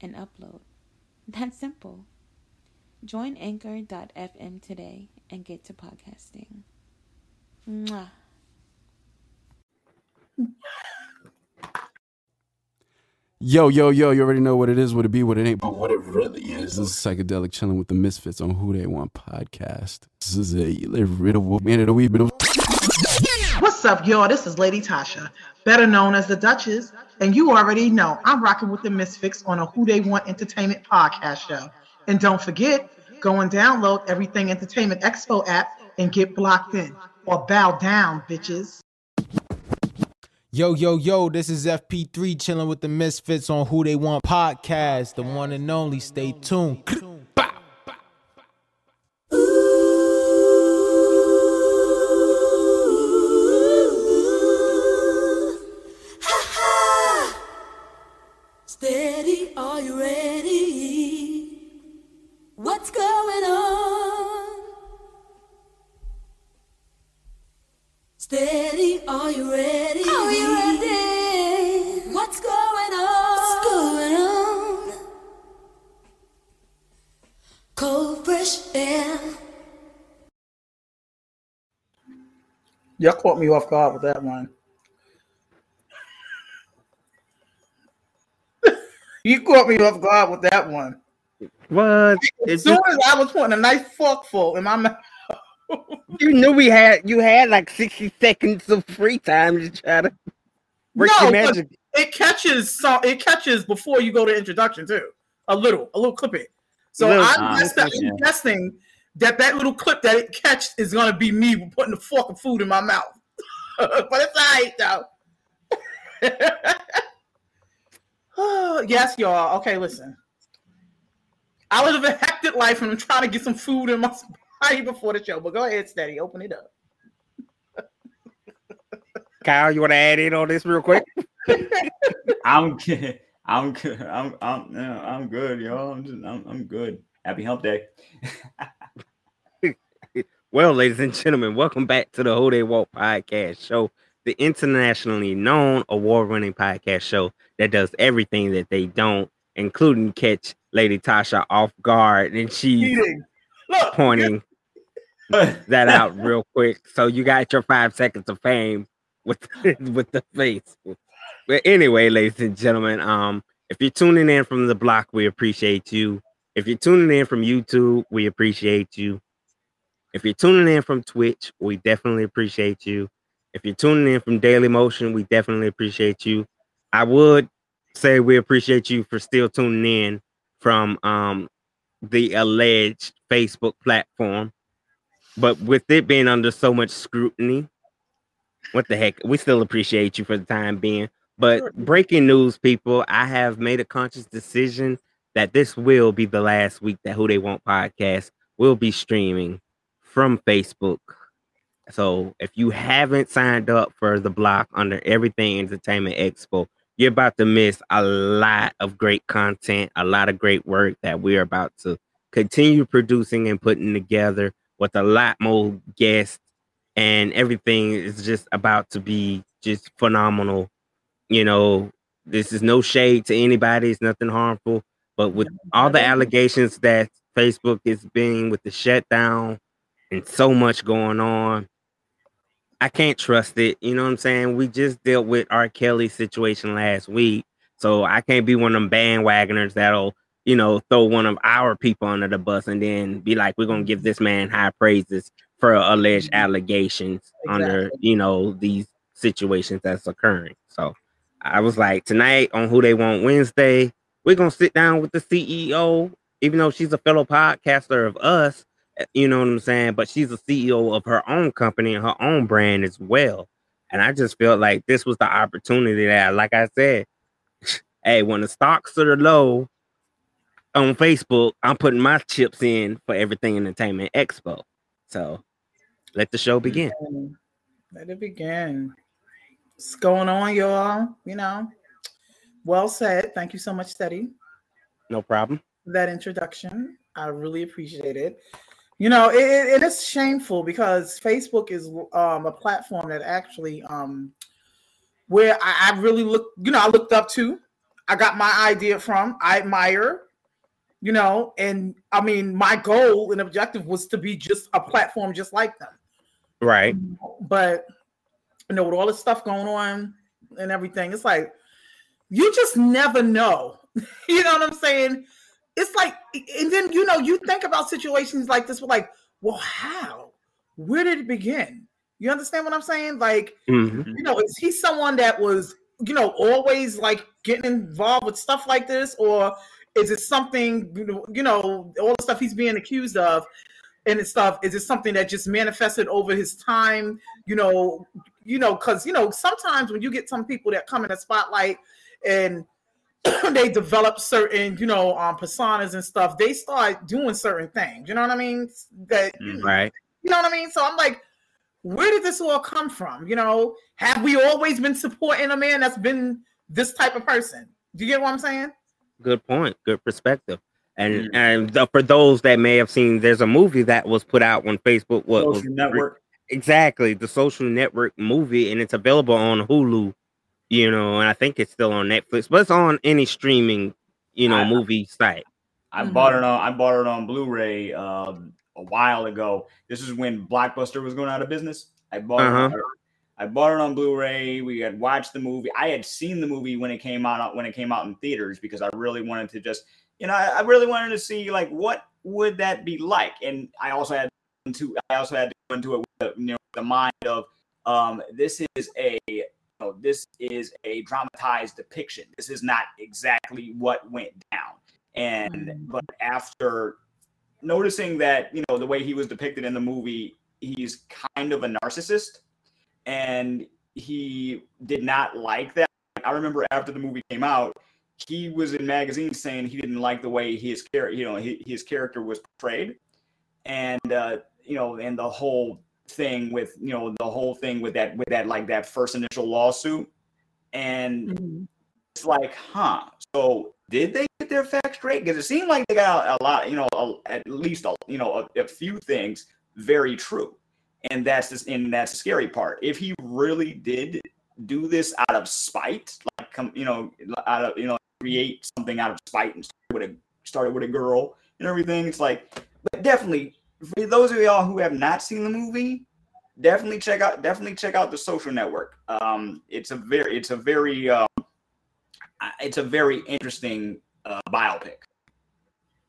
and upload. That's simple. Join anchor.fm today and get to podcasting. Mwah. Yo, yo, yo, you already know what it is, what it be, what it ain't, but what it really is. This is Psychedelic Chilling with the Misfits on Who Dey Want podcast. This is a little man of a wee bit of. Up, y'all? This is Lady Tasha, better known as the Duchess, and you already know I'm rocking with the Misfits on a Who Dey Want Entertainment podcast show. And don't forget, go and download Everything Entertainment Expo app and get blocked in or bow down, bitches. Yo, yo, yo, this is FP3 chilling with the Misfits on Who Dey Want podcast, the one and only. Stay tuned. Y'all caught me off guard with that one. you caught me off guard with that one. What? As soon as I was putting a nice forkful in my mouth, you knew we had you had like 60 seconds of free time to try to work No, your magic. it catches some. It catches before you go to introduction too. A little, a little clip it. So Little- I'm, Ah, guessing. I'm guessing that that little clip that it catch is gonna be me putting the fork of food in my mouth. but it's all right though. yes, y'all. Okay, listen. I live a hectic life and I'm trying to get some food in my body before the show. But go ahead, steady. Open it up. Kyle, you want to add in on this real quick? I'm good. I'm good. I'm I'm no, I'm good, yo. I'm just I'm, I'm good. Happy Hump Day. Well, ladies and gentlemen, welcome back to the Who Dey Want podcast show, the internationally known award-winning podcast show that does everything that they don't, including catch Lady Tasha off guard, and she's Look, pointing that out real quick. So you got your five seconds of fame with with the face. But anyway, ladies and gentlemen, um, if you're tuning in from the block, we appreciate you. If you're tuning in from YouTube, we appreciate you. If you're tuning in from Twitch, we definitely appreciate you. If you're tuning in from Daily Motion, we definitely appreciate you. I would say we appreciate you for still tuning in from um the alleged Facebook platform. But with it being under so much scrutiny, what the heck? We still appreciate you for the time being. But breaking news, people, I have made a conscious decision that this will be the last week that Who Dey Want podcast will be streaming from Facebook. So if you haven't signed up for the block under Everything Entertainment Expo, you're about to miss a lot of great content, a lot of great work that we're about to continue producing and putting together with a lot more guests. And everything is just about to be just phenomenal. You know this is no shade to anybody it's nothing harmful but with all the allegations that facebook is being with the shutdown and so much going on. I can't trust it you know what i'm saying? We just dealt with r. Kelly's situation last week so i can't be one of them bandwagoners that'll you know throw one of our people under the bus and then be like we're gonna give this man high praises for alleged allegations under you know these situations that's occurring. So I was like, tonight on Who Dey Want Wednesday, we're gonna sit down with the CEO, even though she's a fellow podcaster of us, you know what I'm saying? But she's a CEO of her own company and her own brand as well. And I just felt like this was the opportunity that, like I said, hey, when the stocks are low on Facebook, I'm putting my chips in for everything entertainment expo. So let the show begin. Mm-hmm. Let it begin. What's going on, y'all? You know, well said. Thank you so much, Steady, No problem. that introduction. I really appreciate it. You know, it, it- is shameful because Facebook is um, a platform that actually um, where I, I really look, you know, I looked up to. I got my idea from. I admire, you know, and I mean, my goal and objective was to be just a platform just like them. Right. But you know, with all this stuff going on and everything, it's like you just never know. you know what I'm saying? It's like, and then you know, you think about situations like this, but like, well, how? Where did it begin? You understand what I'm saying? Like, Mhm. you know, is he someone that was, you know, always like getting involved with stuff like this, or is it something, you know, all the stuff he's being accused of and stuff? Is it something that just manifested over his time? You know, you know, because you know, sometimes when you get some people that come in the spotlight and they develop certain, you know, um personas and stuff, they start doing certain things. You know what I mean? That Right. you know what I mean? So I'm like, where did this all come from? You know, have we always been supporting a man that's been this type of person? Do you get what I'm saying? Good point. Good perspective. And Mhm. and the, for those that may have seen, there's a movie that was put out on Facebook. What was network. exactly the social network movie, and it's available on Hulu. You know, and I think it's still on Netflix, but it's on any streaming, you know, I- movie site. I Mhm. bought it on I bought it on Blu-ray um, a while ago. This is when Blockbuster was going out of business. I bought Uh-huh. it. I bought it on Blu-ray. We had watched the movie. I had seen the movie when it came out when it came out in theaters because I really wanted to just you know I, I really wanted to see like what would that be like. And I also had to I also had to go into it with the, you know the mind of um this is a you know, this is a dramatized depiction. This is not exactly what went down. And Mhm. but after noticing that, you know, the way he was depicted in the movie, he's kind of a narcissist and he did not like that. I remember after the movie came out, he was in magazines saying he didn't like the way his character, you know, his, his character was portrayed. And uh, you know, and the whole thing with, you know, the whole thing with that with that like that first initial lawsuit and mm-hmm. it's like, huh? So did they get their facts straight? Because it seemed like they got a lot, you know, a, at least a, you know a, a few things very true, and that's just and that's the scary part. If he really did do this out of spite, like come, you know, out of you know, create something out of spite and started with a started with a girl and everything, it's like, but definitely for those of y'all who have not seen the movie, definitely check out definitely check out the social network. Um it's a very it's a very um uh, it's a very interesting uh biopic.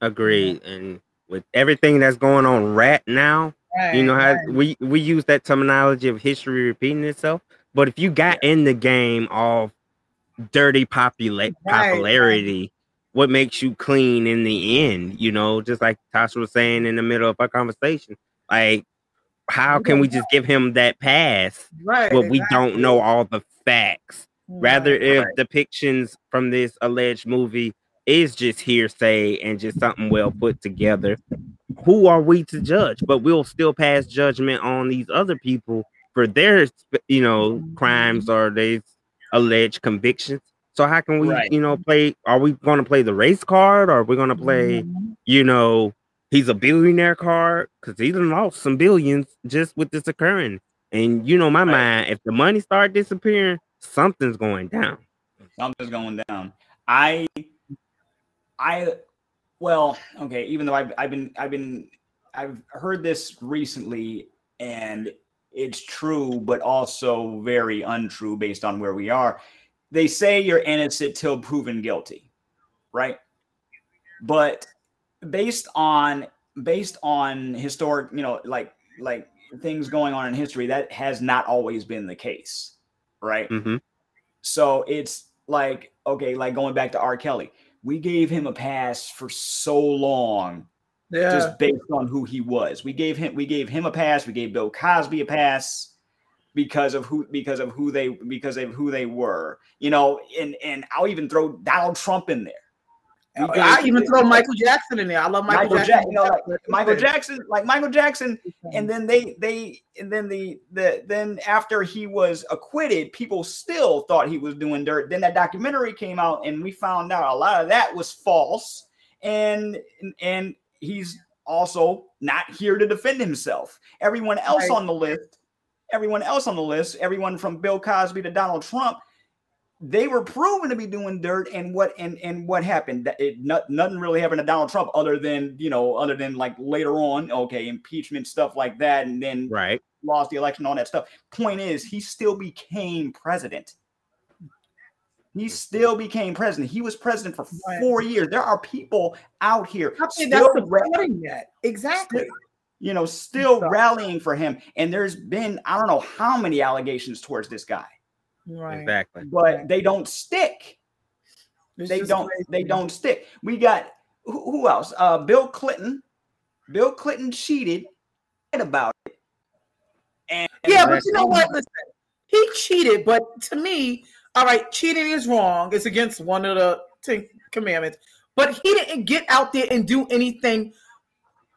Agreed. And with everything that's going on right now, you know how we we use that terminology of history repeating itself. But if you got in the game of dirty popula- Right, popularity, what makes you clean in the end? You know, just like Tasha was saying in the middle of our conversation, like how can we just give him that pass? right, But we don't know all the facts. Rather, if Right. depictions from this alleged movie is just hearsay and just something well put together, who are we to judge? But we'll still pass judgment on these other people for their, you know, crimes mm-hmm. or these alleged convictions. So how can we, Right. you know, play? Are we going to play the race card? Or are we going to play, Mhm. you know, he's a billionaire card? Because he done lost some billions just with this occurring. And you know, my Right. mind, if the money start disappearing, something's going down. something's going down i i well okay even though i've, I've been i've been i've heard this recently and it's true but also very untrue based on where we are they say you're innocent till proven guilty right but based on based on historic you know like like things going on in history that has not always been the case right hmm so it's like, okay, like going back to R. Kelly, we gave him a pass for so long Yeah. just based on who he was. We gave him we gave him a pass, we gave Bill Cosby a pass because of who because of who they because of who they were. You know, and and I'll even throw Donald Trump in there. Because- I even throw Michael Jackson in there. I love Michael, Michael, Jackson. Jackson, you know, like Michael Jackson, like Michael Jackson, and then they they and then the the then after he was acquitted, people still thought he was doing dirt. Then that documentary came out, and we found out a lot of that was false, and and he's also not here to defend himself. Everyone else Right. on the list, everyone else on the list, everyone from Bill Cosby to Donald Trump, they were proven to be doing dirt and what and and what happened that it not, nothing really happened to donald trump other than you know other than like later on okay impeachment stuff like that and then Right. lost the election all that stuff point is he still became president he mm-hmm. still became president he was president for Right. four years there are people out here I think still that's ra- supporting that. Exactly. You know still So- rallying for him and there's been i don't know how many allegations towards this guy Right. Exactly. but they don't stick It's they don't crazy. they don't stick. We got who, who else? Uh Bill Clinton. Bill Clinton cheated about it. And Yeah, but you know what? Listen, he cheated, but to me, all right, cheating is wrong. It's against one of the Ten Commandments. But he didn't get out there and do anything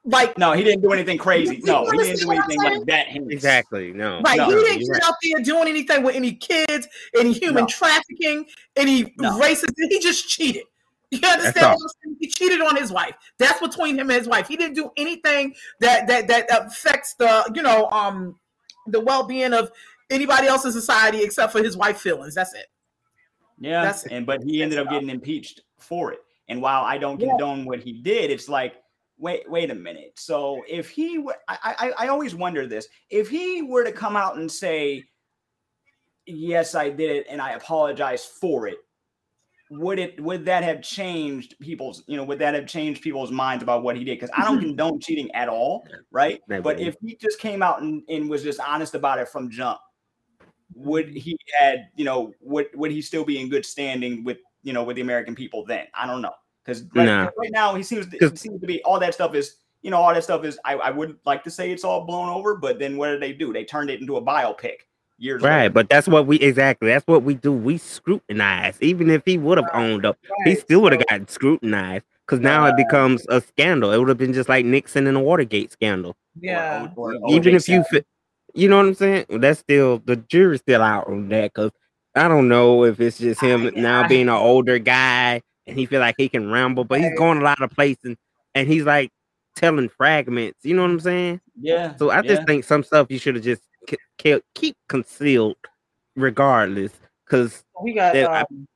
like no, he didn't do anything crazy. No, he didn't do anything like that. heinous. Exactly. No. Right, No, he didn't you're get right. out there doing anything with any kids, any human No. trafficking, any No. racist. He just cheated. You understand? what I'm saying? He cheated on his wife. That's between him and his wife. He didn't do anything that that that affects the you know um the well being of anybody else in society except for his wife feelings. That's it. Yeah, That's- and but he ended up getting impeached for it. And while I don't Yeah. condone what he did, it's like, wait, wait a minute. So if he, were, I, I, I always wonder this: if he were to come out and say, "Yes, I did it, and I apologize for it," would it would that have changed people's, you know, would that have changed people's minds about what he did? Because I don't condone cheating at all, right? Never But if he just came out and, and was just honest about it from jump, would mm-hmm. he had you know would would he still be in good standing with you know with the American people then? I don't know because right, No. right now he seems to, Cause- it seems to be all that stuff is you know all that stuff is I, I would like to say it's all blown over, but then what did they do? They turned it into a biopic years Right, later. but that's what we exactly. That's what we do. We scrutinize. Even if he would have owned up, he still would have so- gotten scrutinized. Because now it becomes a scandal. It would have been just like Nixon and the Watergate scandal. Yeah. Or- or- or Even if you, Simpson. fi- you know what I'm saying? That's still the jury's still out on that. Because I don't know if it's just him I- now I- being an older guy and he feel like he can ramble, but he's going a lot of places and he's like telling fragments. You know what I'm saying? yeah. So I just yeah. think some stuff you should have just ke- kept keep concealed, regardless. Because We got I- um,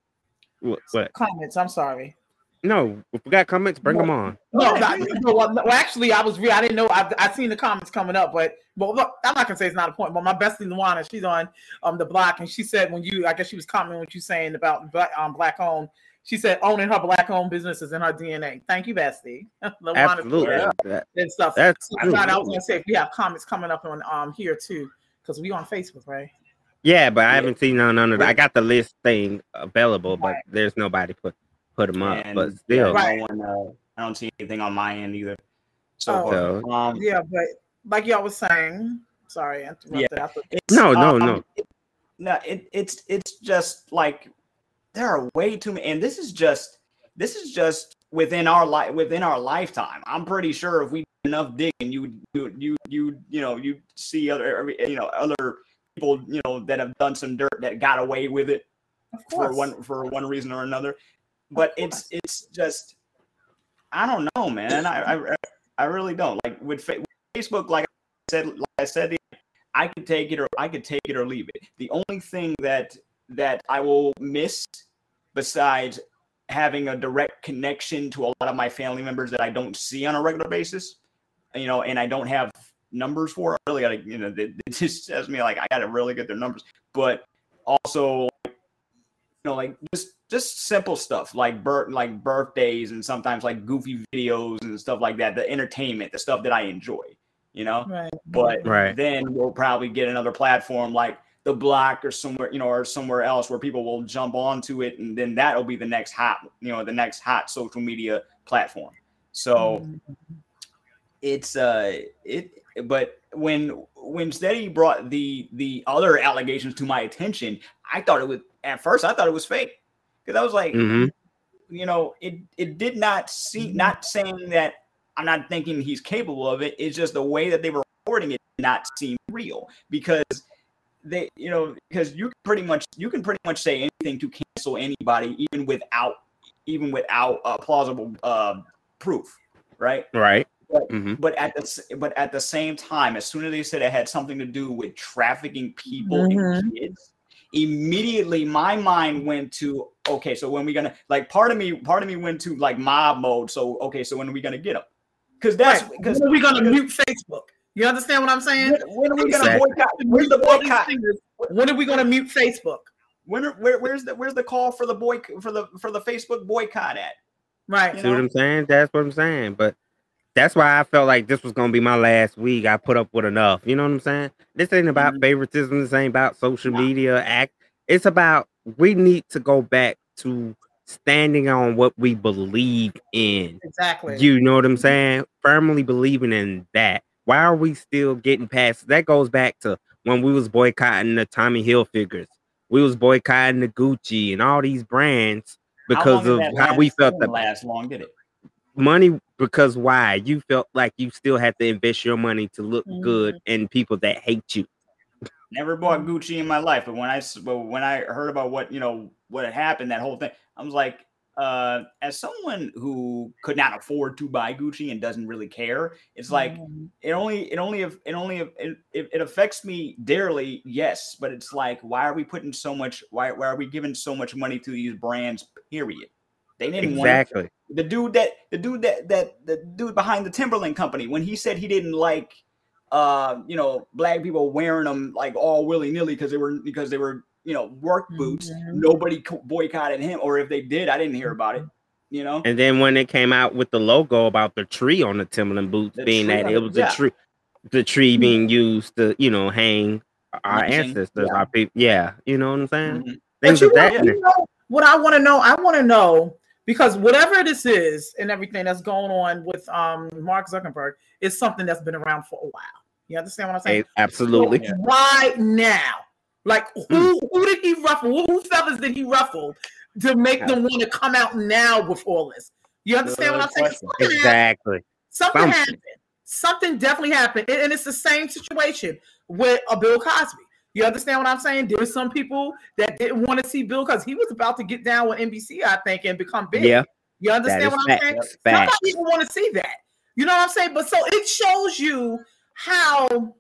what, what? comments. I'm sorry. No, if we got comments, bring them on. No, not, no, well, actually, I was. Re- I didn't know. I I seen the comments coming up, but but look, I'm not gonna say it's not a point. But my bestie Luana, she's on um the block, and she said when you, I guess she was commenting what you saying about black um black owned. She said owning her black owned businesses in her DNA. Thank you, bestie. Absolutely. Yeah. That- and stuff. That's I thought I was gonna say if we have comments coming up on um here too, because we on Facebook, right? Yeah, but I haven't seen none, none of that. I got the list thing available, but Right. there's nobody put put them up. And, but yeah, still, Right. no one, uh, I don't see anything on my end either. So, Oh. So- um, Yeah, but like y'all was saying, sorry, I interrupted. I thought, It's, No, no, um, no. it- no, it, it's it's just like there are way too many, and this is just this is just within our life within our lifetime. I'm pretty sure if we did enough digging, you you you you you know you see other you know other people you know that have done some dirt that got away with it for one for one reason or another. But it's it's just I don't know, man. I I, I really don't like with, fa- with Facebook. Like I said, like I said, I could take it or I could take it or leave it. The only thing that that I will miss, besides having a direct connection to a lot of my family members that I don't see on a regular basis, you know, and I don't have numbers for. I really gotta, you know, it, it just says me like I gotta really get their numbers. But also, you know, like just just simple stuff like birth like birthdays and sometimes like goofy videos and stuff like that. The entertainment, the stuff that I enjoy, you know right. but Right. then we'll probably get another platform like the block or somewhere you know or somewhere else where people will jump onto it and then that'll be the next hot you know the next hot social media platform. So it's uh it but when when steady brought the the other allegations to my attention i thought it was at first i thought it was fake because i was like hmm you know, it it did not seem not saying that I'm not thinking he's capable of it. It's just the way that they were reporting it did not seem real because they, you know, because you can pretty much you can pretty much say anything to cancel anybody, even without even without uh, plausible uh, proof, right? Right. But, Mhm. but at the but at the same time, as soon as they said it had something to do with trafficking people Mhm. and kids, immediately my mind went to okay. So when are we gonna like part of me part of me went to like mob mode. So okay, so when are we gonna get them? Because that's Right. because When are we gonna mute Facebook? You understand what I'm saying? when, when are we gonna boycott? Where's the All boycott? When are we gonna mute Facebook? When are, where, where's the where's the call for the boy for the for the Facebook boycott at? Right. You See what I'm saying? That's what I'm saying. But that's why I felt like this was gonna be my last week. I put up with enough. You know what I'm saying? This ain't about Mhm. favoritism. This ain't about social Nah. media act. It's about we need to go back to standing on what we believe in. Exactly. You know what I'm saying? Firmly believing in that. Why are we still getting past? That goes back to when we was boycotting the Tommy Hilfigers. We was boycotting the Gucci and all these brands because of how we felt that last long did it? money because why you felt like you still had to invest your money to look good mm-hmm. in people that hate you Never bought Gucci in my life, but when I but when I heard about what you know what had happened, that whole thing, I was like, uh, as someone who could not afford to buy Gucci and doesn't really care, it's like Mhm. it only it only it only it, it, it affects me dearly, yes, but it's like why are we putting so much why why are we giving so much money to these brands? Period. They didn't want it exactly the dude that the dude that that the dude behind the Timberland company when he said he didn't like uh you know black people wearing them like all willy nilly because they were because they were you know work boots Mhm. nobody boycotted him or if they did I didn't hear about it you know and then when it came out with the logo about the tree on the timberland boots The being tree that on it it, was yeah. the tree the tree being used to you know hang our Lynching, ancestors yeah. our people yeah you know what i'm saying Mhm. things But you that know, nature. you know what I want to know? I want to know because whatever this is and everything that's going on with um Mark Zuckerberg is something that's been around for a while. You understand what I'm saying? Hey, absolutely Yeah. So why now? Like who Mm. who did he ruffle? Who, feathers did he ruffle to make them want to come out now with all this? You understand what I'm saying? Something happened. exactly Something Something. happened. Something definitely happened. And, it's the same situation with a Bill Cosby. You understand what I'm saying? There's some people that didn't want to see Bill because he was about to get down with NBC, I think, and become big. yeah You understand what I'm saying? That's fact. didn't want to see that. You know what I'm saying? But so it shows you how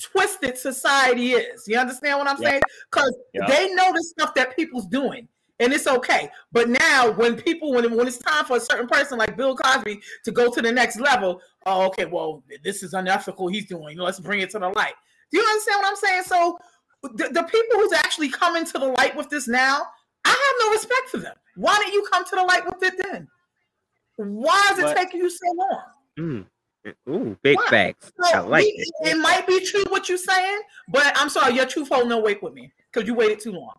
twisted society is. You understand what I'm Yeah. saying? Because Yeah. they know the stuff that people's doing. And it's okay. But now when people when, when it's time for a certain person like Bill Cosby to go to the next level, oh okay, well, this is unethical he's doing. Let's bring it to the light. Do you understand what I'm saying? So the, the people who's actually coming to the light with this now, I have no respect for them. Why didn't you come to the light with it then? Why is it But- taking you so long? Mm. Ooh, big Why? facts i like we- it it might be true what you're saying, but I'm sorry, your truth hold no weight with me because you waited too long.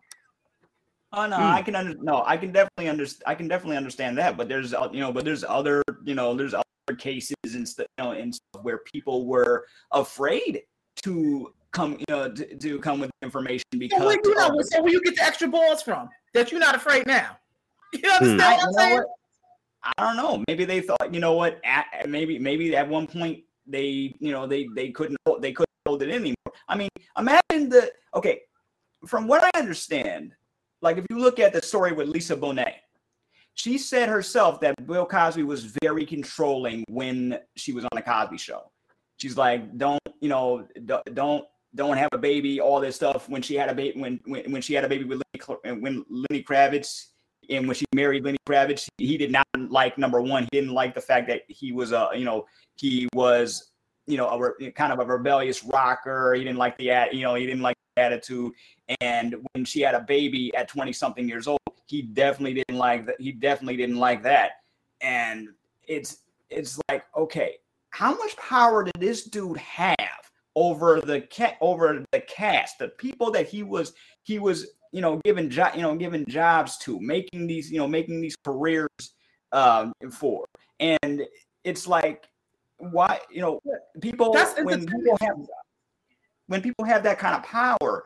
Oh no, Hmm. I can under no, I can definitely understand. I can definitely understand that. But there's uh, you know, but there's other you know, there's other cases and stuff, you know, and stuff where people were afraid to come, you know, to, to come with information So because where, you know, so where you get the extra balls from that you're not afraid now? You understand I, what I'm you know saying? what? I don't know. Maybe they thought, you know what? At, maybe maybe at one point they, you know, they they couldn't they couldn't hold it anymore. I mean, imagine the okay. From what I understand, like if you look at the story with Lisa Bonet, she said herself that Bill Cosby was very controlling when she was on the Cosby Show. She's like, don't you know, don't don't don't have a baby, all this stuff. When she had a baby, when when, when she had a baby with Lenny, when Lenny Kravitz, and when she married Lenny Kravitz, he did not like number one. He didn't like the fact that he was a, you know, he was, you know, a kind of a rebellious rocker. He didn't like the, you know, he didn't like the attitude. And when she had a baby at 20 something years old, he definitely didn't like that. He definitely didn't like that. And it's, it's like, okay, how much power did this dude have over the cat, over the cast, the people that he was, he was, you know, giving job, you know, giving jobs to, making these, you know, making these careers um, for. And it's like, why, you know, people That's when people have when people have that kind of power,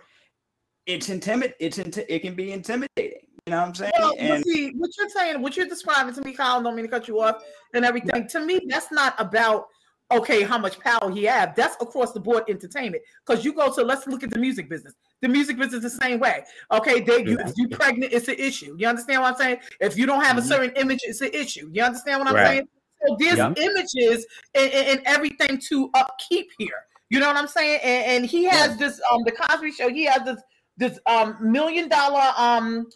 it's intimid it's inti- it can be intimidating. You know what I'm saying? Well, and see, what you're saying, what you're describing to me, Kyle, don't mean to cut you off and everything. To me, that's not about okay, how much power he have. That's across the board entertainment. Because you go to let's look at the music business. The music business the same way. Okay, they you, if you pregnant, it's an issue. You understand what I'm saying? If you don't have a Mhm. certain image, it's an issue. You understand what I'm Right. saying? So there's Yeah. images and, and, everything to upkeep here. You know what I'm saying? And, and he has this um the Cosby Show. He has this this um million dollar um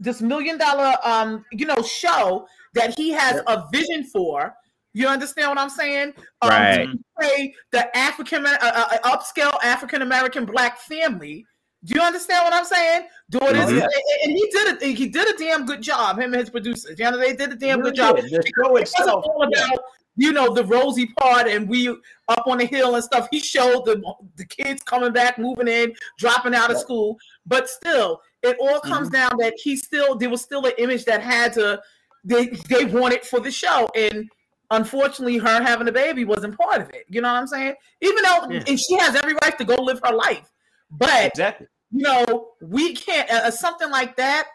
this million dollar um you know show that he has a vision for. You understand what I'm saying? Um, Right. To portray the African uh, uh, upscale African American black family. Do you understand what I'm saying? Doing this, mm-hmm. Oh, yeah. and he did it. He did a damn good job. Him and his producers. You know, they did a damn Really good job. did. The show It wasn't itself, all about you know the rosy part and we up on the hill and stuff. He showed the the kids coming back, moving in, dropping out of school. But still, it all comes mm-hmm. down that he still there was still an image that had to they they wanted for the show and. Unfortunately, her having a baby wasn't part of it. You know what I'm saying? Even though, Yeah. and she has every right to go live her life, but exactly. you know, we can't uh, uh, something like that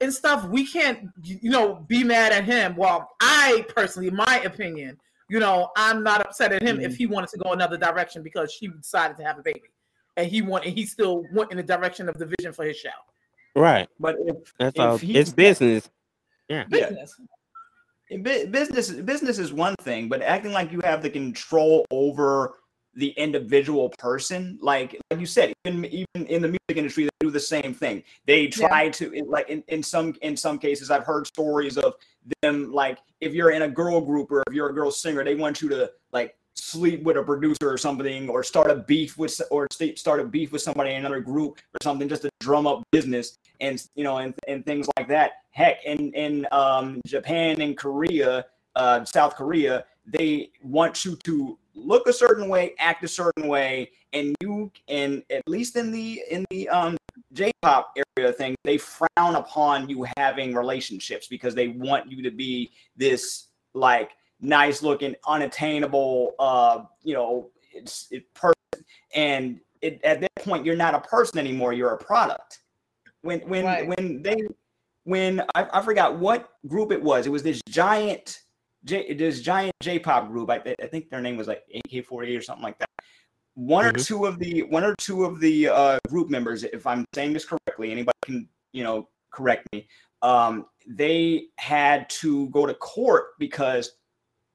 and stuff. We can't, you know, be mad at him. Well, I personally, my opinion, you know, I'm not upset at him Mm-hmm. if he wanted to go another direction because she decided to have a baby, and he went, and he still went in the direction of the vision for his show. Right. But if That's If all. he's- It's business. Yeah. Business. Bu- business business is one thing, but acting like you have the control over the individual person, like like you said, even even in the music industry, they do the same thing. They try to like in, in some in some cases, I've heard stories of them like if you're in a girl group or if you're a girl singer, they want you to like sleep with a producer or something or start a beef with or start a beef with somebody in another group or something just to drum up business and you know and, and things like that heck in in um, japan and korea uh, south korea they want you to look a certain way act a certain way and you and at least in the in the um j-pop area thing they frown upon you having relationships because they want you to be this like nice looking unattainable uh you know it's it person and it, at that point you're not a person anymore you're a product when when Right. when they when I, I forgot what group it was it was this giant J, this giant j-pop group I, I think their name was like ak48 or something like that. One or Mhm. two of the one or two of the uh group members if i'm saying this correctly anybody can you know correct me um they had to go to court because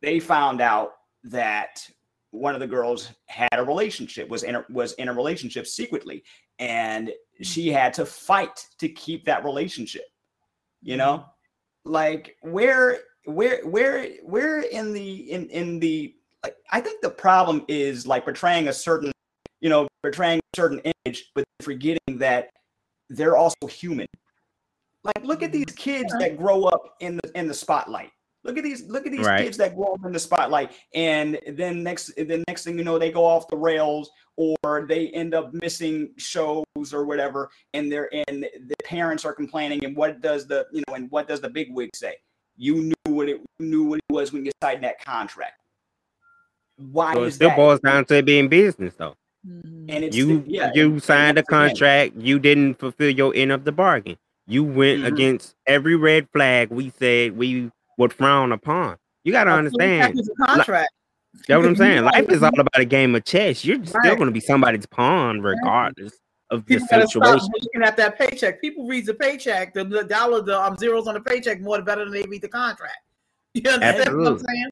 they found out that one of the girls had a relationship was in a, was in a relationship secretly and she had to fight to keep that relationship you know? Like where where where where in the in in the like i think the problem is like portraying a certain you know portraying a certain image but forgetting that they're also human. Like look at these kids that grow up in the in the spotlight. Look at these look at these Right. kids that grow up in the spotlight and then next the next thing you know they go off the rails or they end up missing shows or whatever and they're and the parents are complaining and what does the you know and what does the big wig say you knew what it you knew what it was when you signed that contract why So it is still that boils down to it being business, though. Mm-hmm. and it's You yeah you signed a and once again, contract. You didn't fulfill your end of the bargain. You went Mhm. against every red flag we said we would frown upon. You got to understand. It's a contract. That's what I'm saying. Life is all about a game of chess. You're still going to be somebody's pawn, regardless of the People gotta stop looking at that paycheck. People read the paycheck, the, the dollar, the um, zeros on the paycheck more better than they read the contract. You understand what I'm Absolutely. saying?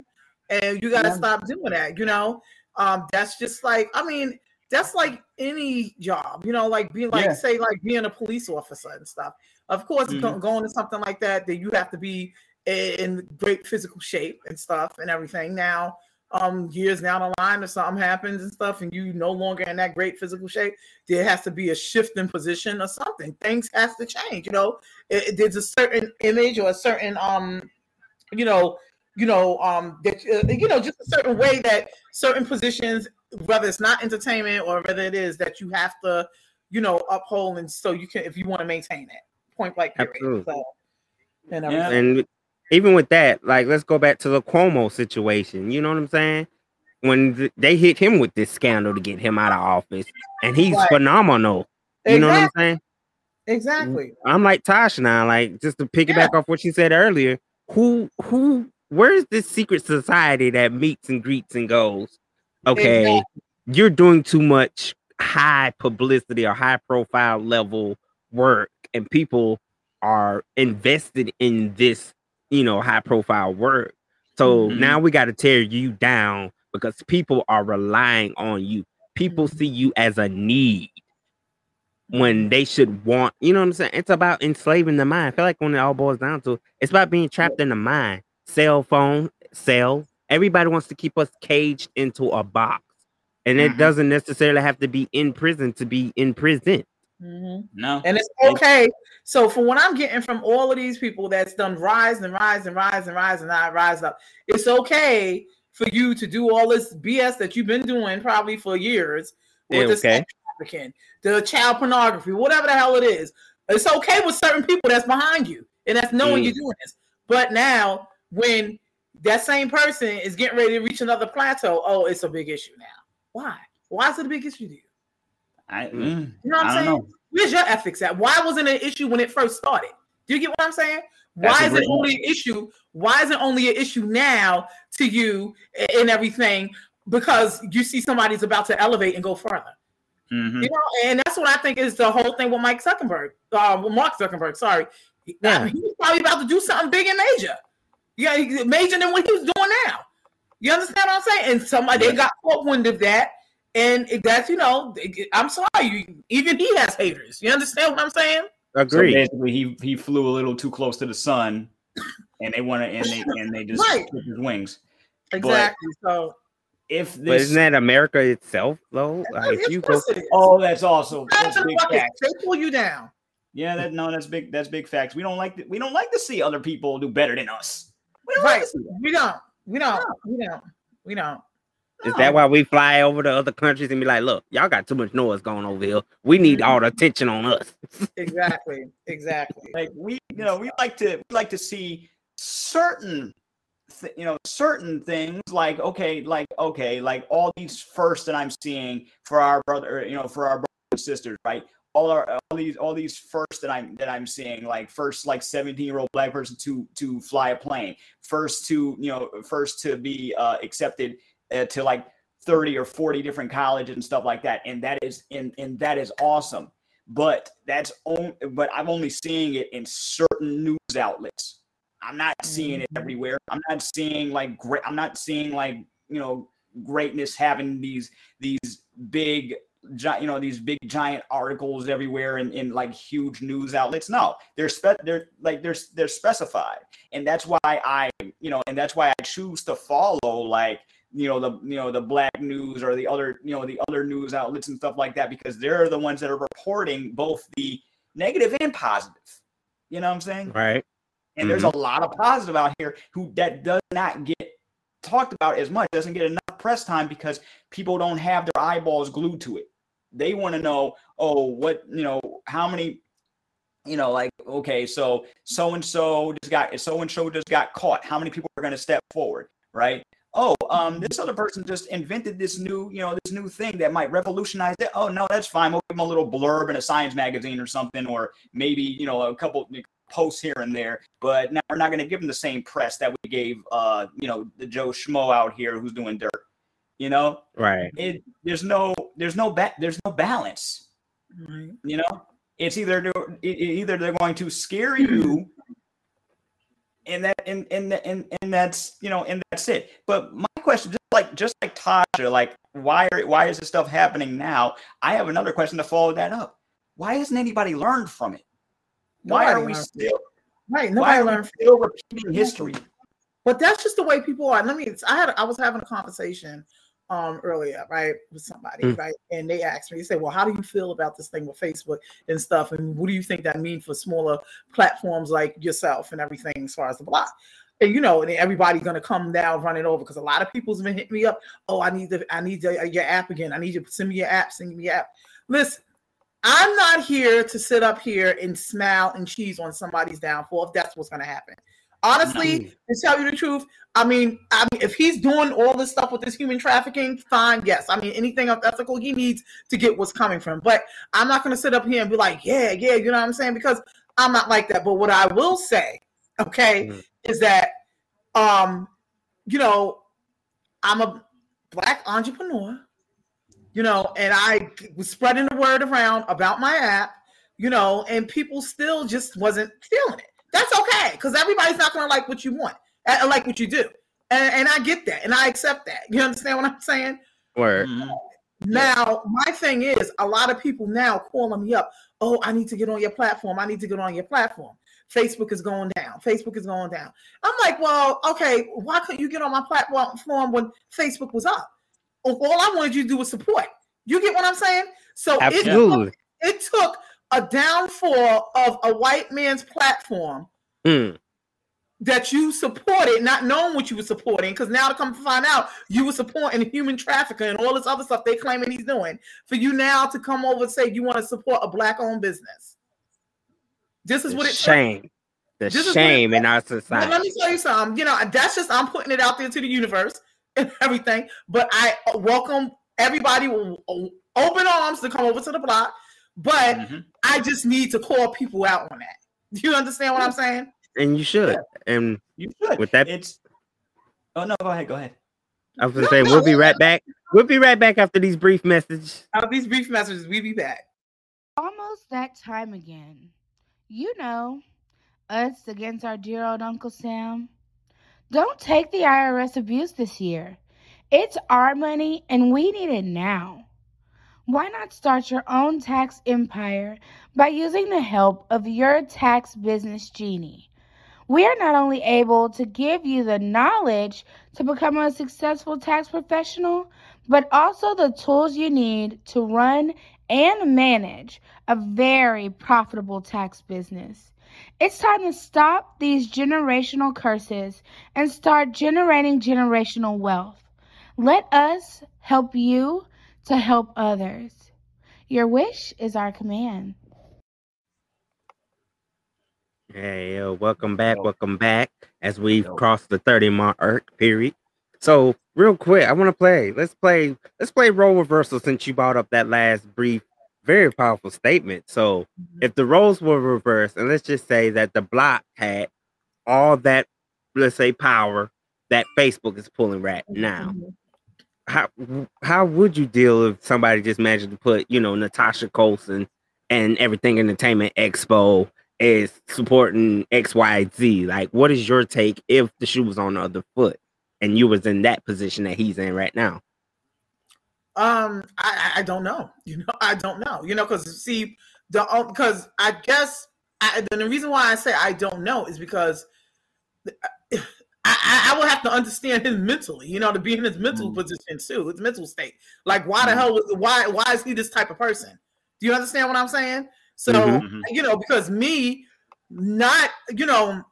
And you got to Yeah. stop doing that. You know, um, that's just like I mean, that's like any job. You know, like being like Yeah. say like being a police officer and stuff. Of course, Mhm. going to something like that, that you have to be in great physical shape and stuff and everything. Now, um, years down the line, if something happens and stuff, and you no longer in that great physical shape, there has to be a shift in position or something. Things has to change. You know, It- it- there's a certain image or a certain um, you know, you know, um, that uh, you know, just a certain way that certain positions, whether it's not entertainment or whether it is that you have to, you know, uphold and so you can if you want to maintain it. Point blank. period. Absolutely. So, and Yeah. And even with that, like let's go back to the Cuomo situation. You know what I'm saying? When th- they hit him with this scandal to get him out of office, and he's Right. phenomenal. You know what I'm saying? Exactly. Mm, I'm like Tosh now, like just to piggyback off what she said earlier. Who who where's this secret society that meets and greets and goes? Okay, you're doing too much high publicity or high profile level work, and people are invested in this, you know, high profile work. So Mhm. now we got to tear you down because people are relying on you. People see you as a need when they should want, you know what I'm saying? It's about enslaving the mind. I feel like when it all boils down to it's about being trapped in the mind. Cell phone, cell. Everybody wants to keep us caged into a box. And it Mhm. doesn't necessarily have to be in prison to be in prison. Mhm. No. And it's okay. So from what I'm getting from all of these people that's done rise and rise and rise and rise and I rise up, it's okay for you to do all this BS that you've been doing probably for years with Yeah, the okay. sex trafficking, the child pornography, whatever the hell it is. It's okay with certain people that's behind you and that's knowing Mm. you're doing this. But now when that same person is getting ready to reach another plateau, oh, it's a big issue now. Why? Why is it a big issue to you? I, Mm. mm, You know what I I'm don't saying? know. Where's your ethics at? Why wasn't it an issue when it first started? Do you get what I'm saying? That's Why is it great only an issue? Why is it only an issue now to you and everything? Because you see somebody's about to elevate and go further. Mhm. You know, and that's what I think is the whole thing with Mike Zuckerberg, uh, with Mark Zuckerberg. Sorry, Yeah. he was probably about to do something big and major. Yeah, he- major than what he was doing now. You understand what I'm saying? And somebody they got caught wind of that, and it- that's you know, I'm sorry, you, even he has haters. You understand what I'm saying? Agree. So basically, he he flew a little too close to the sun, and they want to, and they and they just Right. clipped his wings. Exactly. so If but isn't that America itself though? Like, if you go course it is. oh, that's also that's big facts. They pull you down. Yeah, that no, that's big. That's big facts. We don't like to, we don't like to see other people do better than us. We don't like Right. to see that. We don't. We don't. We don't. We don't. Is that why we fly over to other countries and be like, look, y'all got too much noise going over here. We need all the attention on us. Exactly. Exactly. like we you know we like to we like to see certain th- you know certain things like okay like okay like all these first that i'm seeing for our brother you know for our brothers and sisters right all our all these all these first that i'm that i'm seeing like first like 17 year old black person to to fly a plane first to you know first to be uh, accepted uh, to like 30 or 40 different colleges and stuff like that and that is and, and that is awesome. But that's only but i'm only seeing it in certain news outlets. I'm not seeing it everywhere. I'm not seeing like great i'm not seeing like you know greatness having these these big you know these big giant articles everywhere in, in like huge news outlets. No they're spe- they're like they're they're specified. And that's why i you know and that's why i choose to follow like you know the you know the black news or the other you know the other news outlets and stuff like that because they're the ones that are reporting both the negative and positive. You know what i'm saying? Right. and there's mm-hmm. a lot of positive out here who that does not get talked about as much doesn't get enough press time because people don't have their eyeballs glued to it. They want to know oh what you know how many you know like okay so so and so just got so and so just got caught. How many people are going to step forward right oh um this other person just invented this new you know this new thing that might revolutionize it. Oh no that's fine. We'll give them a little blurb in a science magazine or something or maybe you know a couple posts here and there. But now we're not going to give them the same press that we gave uh you know the joe schmo out here who's doing dirt you know? Right. it there's no there's no ba- there's no balance Right. you know? It's either they're, either they're going to scare you and that and and and, and that's you know and that's it but my question just like just like tasha like why are why is this stuff happening now i have another question to follow that up why hasn't anybody learned from it why Nobody are we learned. still Right. why Nobody learned. still repeating history But that's just the way people are. Let me. I had. I was having a conversation um earlier, right, with somebody, Mm. right, and they asked me. They said, "Well, how do you feel about this thing with Facebook and stuff? And what do you think that means for smaller platforms like yourself and everything as far as the block?" And you know, and everybody's gonna come down running over because a lot of people's been hitting me up. Oh, I need the, I need the, your app again. I need you to send me your app. Send me your app. Listen, I'm not here to sit up here and smile and cheese on somebody's downfall if that's what's gonna happen. Honestly, to tell you the truth, I mean, I mean, if he's doing all this stuff with this human trafficking, fine, yes. I mean, anything unethical, he needs to get what's coming from. But I'm not going to sit up here and be like, yeah, yeah, you know what I'm saying? Because I'm not like that. But what I will say, okay, Mhm. is that, um, you know, I'm a black entrepreneur, you know, and I was spreading the word around about my app, you know, and people still just wasn't feeling it. That's okay because everybody's not going to like what you want, uh, like what you do, and, and I get that, and I accept that. You understand what I'm saying? Word. Mhm. Now, my thing is, a lot of people now calling me up. Oh, I need to get on your platform. I need to get on your platform. Facebook is going down. Facebook is going down. I'm like, well, okay, why couldn't you get on my platform when Facebook was up? All I wanted you to do was support. You get what I'm saying? So it took, it took a downfall of a white man's platform Mm. that you supported, not knowing what you were supporting, because now to come to find out you were supporting human trafficking and all this other stuff they claiming he's doing, for you now to come over and say you want to support a black-owned business. This is The what it took. shame. The This is what it shame in our But let society. me tell you something. You know, that's just I'm putting it out there to the universe and everything. But I welcome everybody with open arms to come over to the block. But Mhm. I just need to call people out on that. Do you understand what I'm saying? And you should. And You should. With that- it's. Oh no, go ahead. Go ahead. I was gonna say we'll be right back. We'll be right back after these brief messages. Out of these brief messages, we be back. Almost that time again. You know, us against our dear old Uncle Sam. Don't take the IRS abuse this year. It's our money and we need it now. Why not start your own tax empire by using the help of your tax business genie? We are not only able to give you the knowledge to become a successful tax professional, but also the tools you need to run and manage a very profitable tax business. It's time to stop these generational curses and start generating generational wealth. Let us help you to help others. Your wish is our command. Hey, yo, welcome back, welcome back. As we've crossed the 30 mark period. So, real quick, I want to play. Let's play. Let's play role reversal since you brought up that last brief, very powerful statement. So, mm-hmm. if the roles were reversed, and let's just say that the block had all that, let's say, power that Facebook is pulling right mm-hmm. now, how how would you deal if somebody just managed to put, you know, Natasha Colson and Everything Entertainment Expo is supporting XYZ? Like, what is your take if the shoe was on the other foot and you was in that position that he's in right now? Um, I, I don't know. You know, I don't know. You know, because see, the because I guess I, the reason why I say I don't know is because I, I, I will have to understand him mentally. You know, to be in his mental position too, his mental state. Like, why the hell? was- Why why is he this type of person? Do you understand what I'm saying? So Mhm. Mhm. you know, because me, not you know,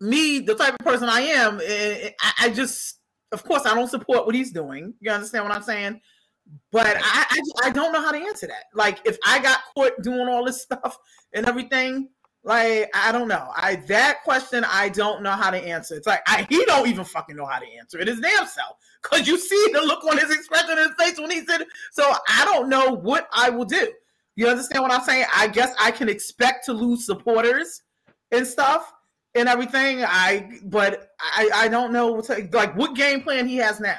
me, the type of person I am, eh, I, I just, of course, I don't support what he's doing. You understand what I'm saying? But I, I, I don't know how to answer that. Like, if I got caught doing all this stuff and everything, like, I don't know. I that question, I don't know how to answer. It's like I, he don't even fucking know how to answer it. His damn self, because you see the look on his expression his face when he said. So I don't know what I will do. You understand what I'm saying? I guess I can expect to lose supporters and stuff and everything. I but I I don't know what to, like what game plan he has now.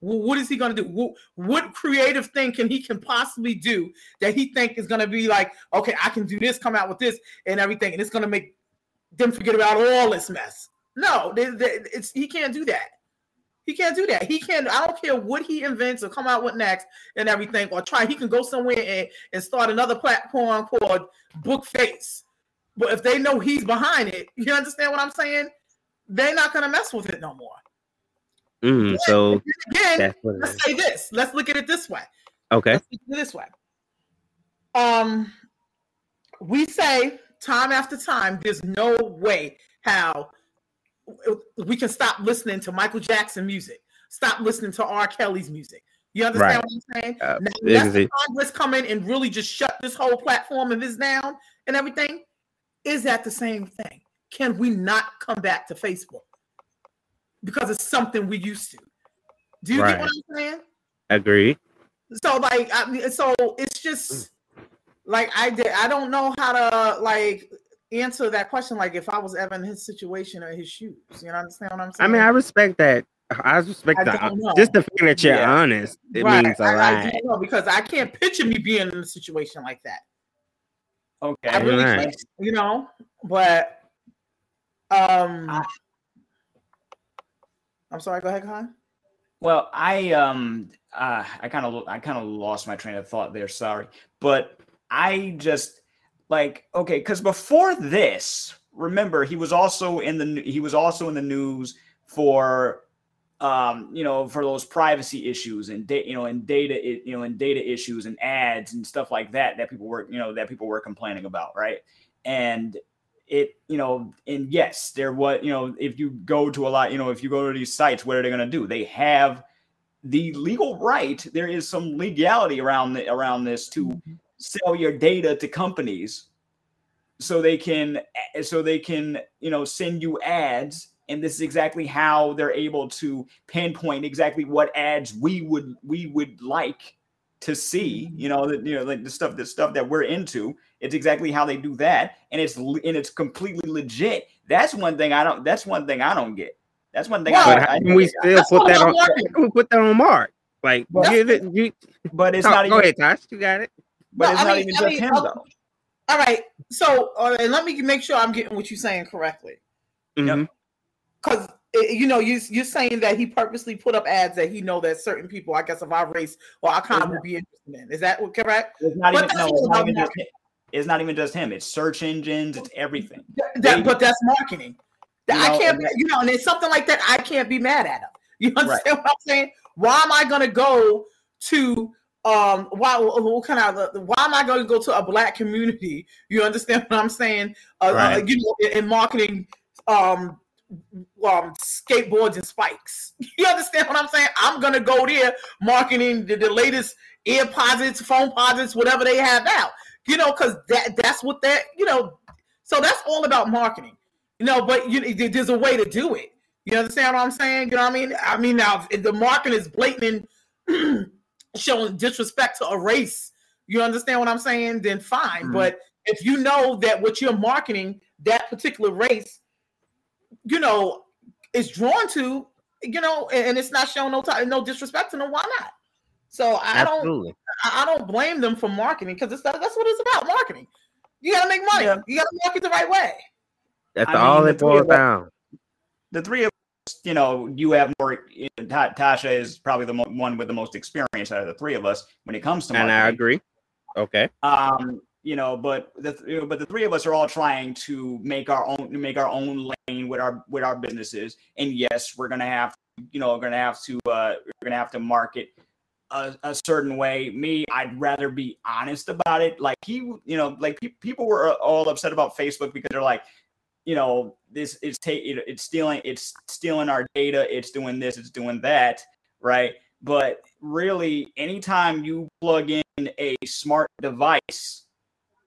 Wh- What is he going to do? What, what creative thing can he can possibly do that he think is going to be like, okay, I can do this, come out with this and everything, and it's going to make them forget about all this mess. No, they- they- it's he can't do that. He can't do that. He can't. I don't care what he invents or come out with next and everything, or try. He can go somewhere and, and start another platform called Bookface. But if they know he's behind it, you understand what I'm saying? They're not gonna mess with it no more. Mm, so Again, that's what it let's say this. Let's look at it this way. Okay. Let's look at it this way. Um, we say time after time, there's no way how we can stop listening to Michael Jackson music, stop listening to R. Kelly's music. You understand Right. what I'm saying? Uh, now, unless is. Congress come in and really just shut this whole platform of this down and everything, is that the same thing? can we not come back to Facebook? Because it's something we used to. Do you get what I'm saying? Agree. So like I so it's just like I did. I don't know how to like answer that question. Like if I was ever in his situation or his shoes, you know, understand what I'm saying? I mean, I respect that. I respect I that. Just the fact that you're Yeah. honest, it right. means a I, I lot. don't know because I can't picture me being in a situation like that. Okay. I really Right. can't, you know. But um, I- I'm sorry. Go ahead, Khan. Well, I um uh, I kind of I kind of lost my train of thought there. Sorry, but I just like okay because before this, remember he was also in the he was also in the news for um you know for those privacy issues and data you know and data you know and data issues and ads and stuff like that that people were you know that people were complaining about right and it you know and yes they're what you know if you go to a lot you know if you go to these sites what are they going to do? They have the legal right there is some legality around the, around this to mm-hmm. sell your data to companies so they can so they can you know send you ads and this is exactly how they're able to pinpoint exactly what ads we would we would like to see mm-hmm. you know that you know like the stuff the stuff that we're into it's exactly how they do that and it's and it's completely legit that's one thing i don't that's one thing i don't get that's one thing Well, I, But how I can we still put that on? wondering. We put that on Mark? Like, Well, give it. You, but it's talk- not go even ahead, Tosh. You got it. but No, it's I not mean- even I just mean, him I'll- though All right. So, uh, and let me make sure I'm getting what you're saying correctly. Mhm. because you know you you're saying that he purposely put up ads that he know that certain people, I guess, of our race or our kind would be interested in. Is that correct? It's not But even no. It's not even just. It's not even just him. It's search engines. It's everything. That- that- but that's marketing. That You I can't, be, you know, and it's something like that. I can't be mad at him. You understand what I'm saying? Why am I going to go to um? Why? What kind of? Why am I going to go to a black community? You understand what I'm saying? Uh, uh, Right. you know, in, in marketing, um, um, skateboards and spikes. You understand what I'm saying? I'm gonna go there marketing the, the latest ear posits, phone posits, whatever they have out. You know, because that that's what that you know. So that's all about marketing. You know, but you there's a way to do it. You understand what I'm saying? You know what I mean? I mean now if the marketing is blatant, showing disrespect to a race. You understand what I'm saying? Then fine. Mhm. But if you know that what you're marketing that particular race, you know, is drawn to, you know, and, and it's not showing no time, no disrespect to them, why not? So I don't, Absolutely. I I don't blame them for marketing because it's that's what it's about, marketing. You gotta make money. Yeah. You gotta market the right way. That's I all the it boils down. The three of us, you know, you have more. you know, Tasha is probably the mo- one with the most experience out of the three of us when it comes to And marketing. I agree. Okay. um you know but the th- you know, but the three of us are all trying to make our own make our own lane with our with our businesses and yes we're gonna have you know we're gonna have to uh we're gonna have to market a, a certain way. Me i'd rather be honest about it. Like he you know like pe- people were all upset about facebook because they're like you know this is take it's stealing it's stealing our data it's doing this it's doing that right? But really anytime you plug in a smart device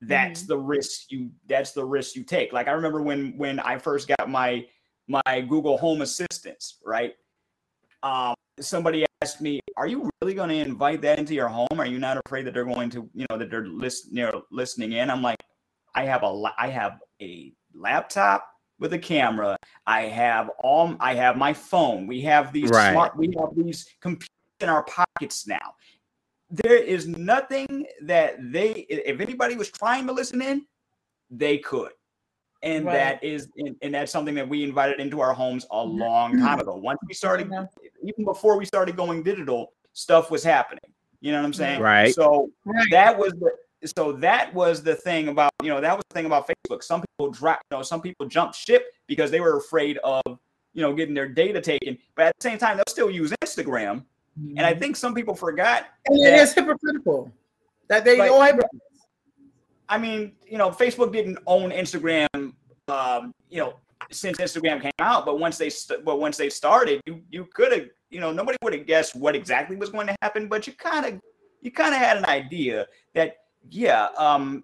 that's the risk you that's the risk you take. Like i remember when when i first got my my google home assistants right? Um somebody asked me are you really going to invite that into your home? Are you not afraid that they're going to you know that they're list, you know, listening in? I'm like i have a la- i have a laptop with a camera. I have all i have my phone. We have these Right. smart we have these computers in our pockets now. There is nothing that they if anybody was trying to listen in they could. And Right. that is and, and that's something that we invited into our homes a mm-hmm. long time ago. Once we started Yeah. Even before we started going digital stuff was happening. You know what i'm saying? Right. so Right. that was the so that was the thing about you know that was the thing about facebook. Some people drop you know some people jumped ship because they were afraid of you know getting their data taken. But at the same time they'll still use instagram. And i think some people forgot And it that- is hypocritical that they Like- all. I mean, you know, Facebook didn't own Instagram, um, you know, since Instagram came out. But once they, st- but once they started, you you could have, you know, nobody would have guessed what exactly was going to happen. But you kind of, you kind of had an idea that, yeah, um,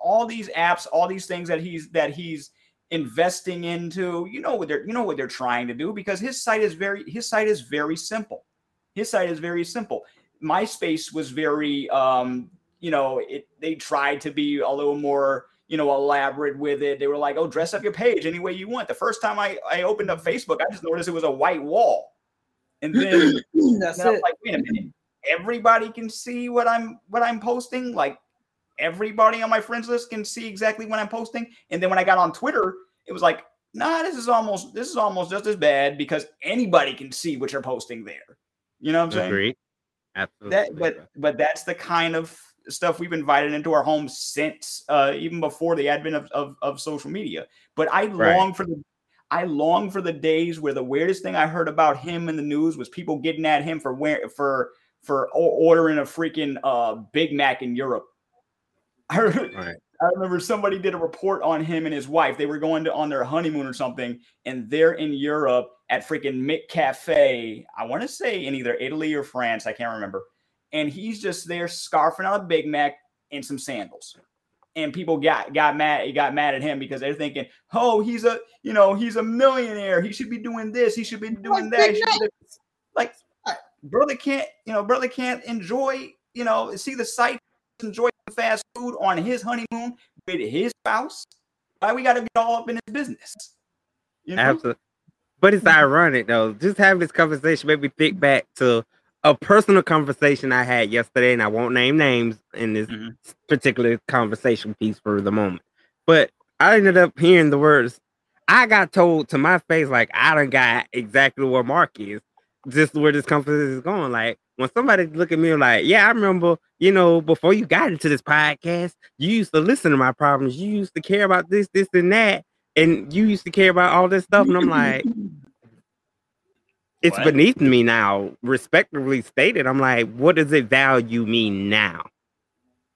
all these apps, all these things that he's that he's investing into you know what they're you know what they're trying to do because his site is very his site is very simple his site is very simple myspace was very um you know it they tried to be a little more you know elaborate with it they were like oh dress up your page any way you want the first time i i opened up facebook i just noticed it was a white wall and then That's and I was it. like, wait a minute. Everybody can see what I'm what I'm posting. Like everybody on my friends list can see exactly what I'm posting. And then when I got on Twitter, it was like, nah, this is almost this is almost just as bad because anybody can see what you're posting there. You know what I'm saying? Agreed. Absolutely. That but but that's the kind of stuff we've invited into our homes since uh even before the advent of, of, of social media. But I Right. long for the I long for the days where the weirdest thing I heard about him in the news was people getting at him for where for for ordering a freaking uh Big Mac in Europe. I, re- Right. I remember somebody did a report on him and his wife. They were going to on their honeymoon or something, and they're in Europe at freaking McCafe. I want to say in either Italy or France. I can't remember. And he's just there scarfing on a Big Mac and some sandals. And people got got mad. He got mad at him because they're thinking, "Oh, he's a you know he's a millionaire. He should be doing this. He should be doing that." Be doing-" Like, brother can't you know brother can't enjoy you know see the sight, enjoy the fast food on his honeymoon with his spouse. Why we got to get all up in his business? You know? Absolutely. But it's ironic though. Just having this conversation made me think back to a personal conversation I had yesterday, and I won't name names in this Mhm. particular conversation piece for the moment. But I ended up hearing the words. I got told to my face, like I don't got exactly where Mark is. Just where this conversation is going. Like when somebody look at me like, yeah, I remember, you know, before you got into this podcast, you used to listen to my problems. You used to care about this, this, and that and you used to care about all this stuff, and I'm like, it's What? beneath me now. Respectively stated, I'm like, what does it value me now?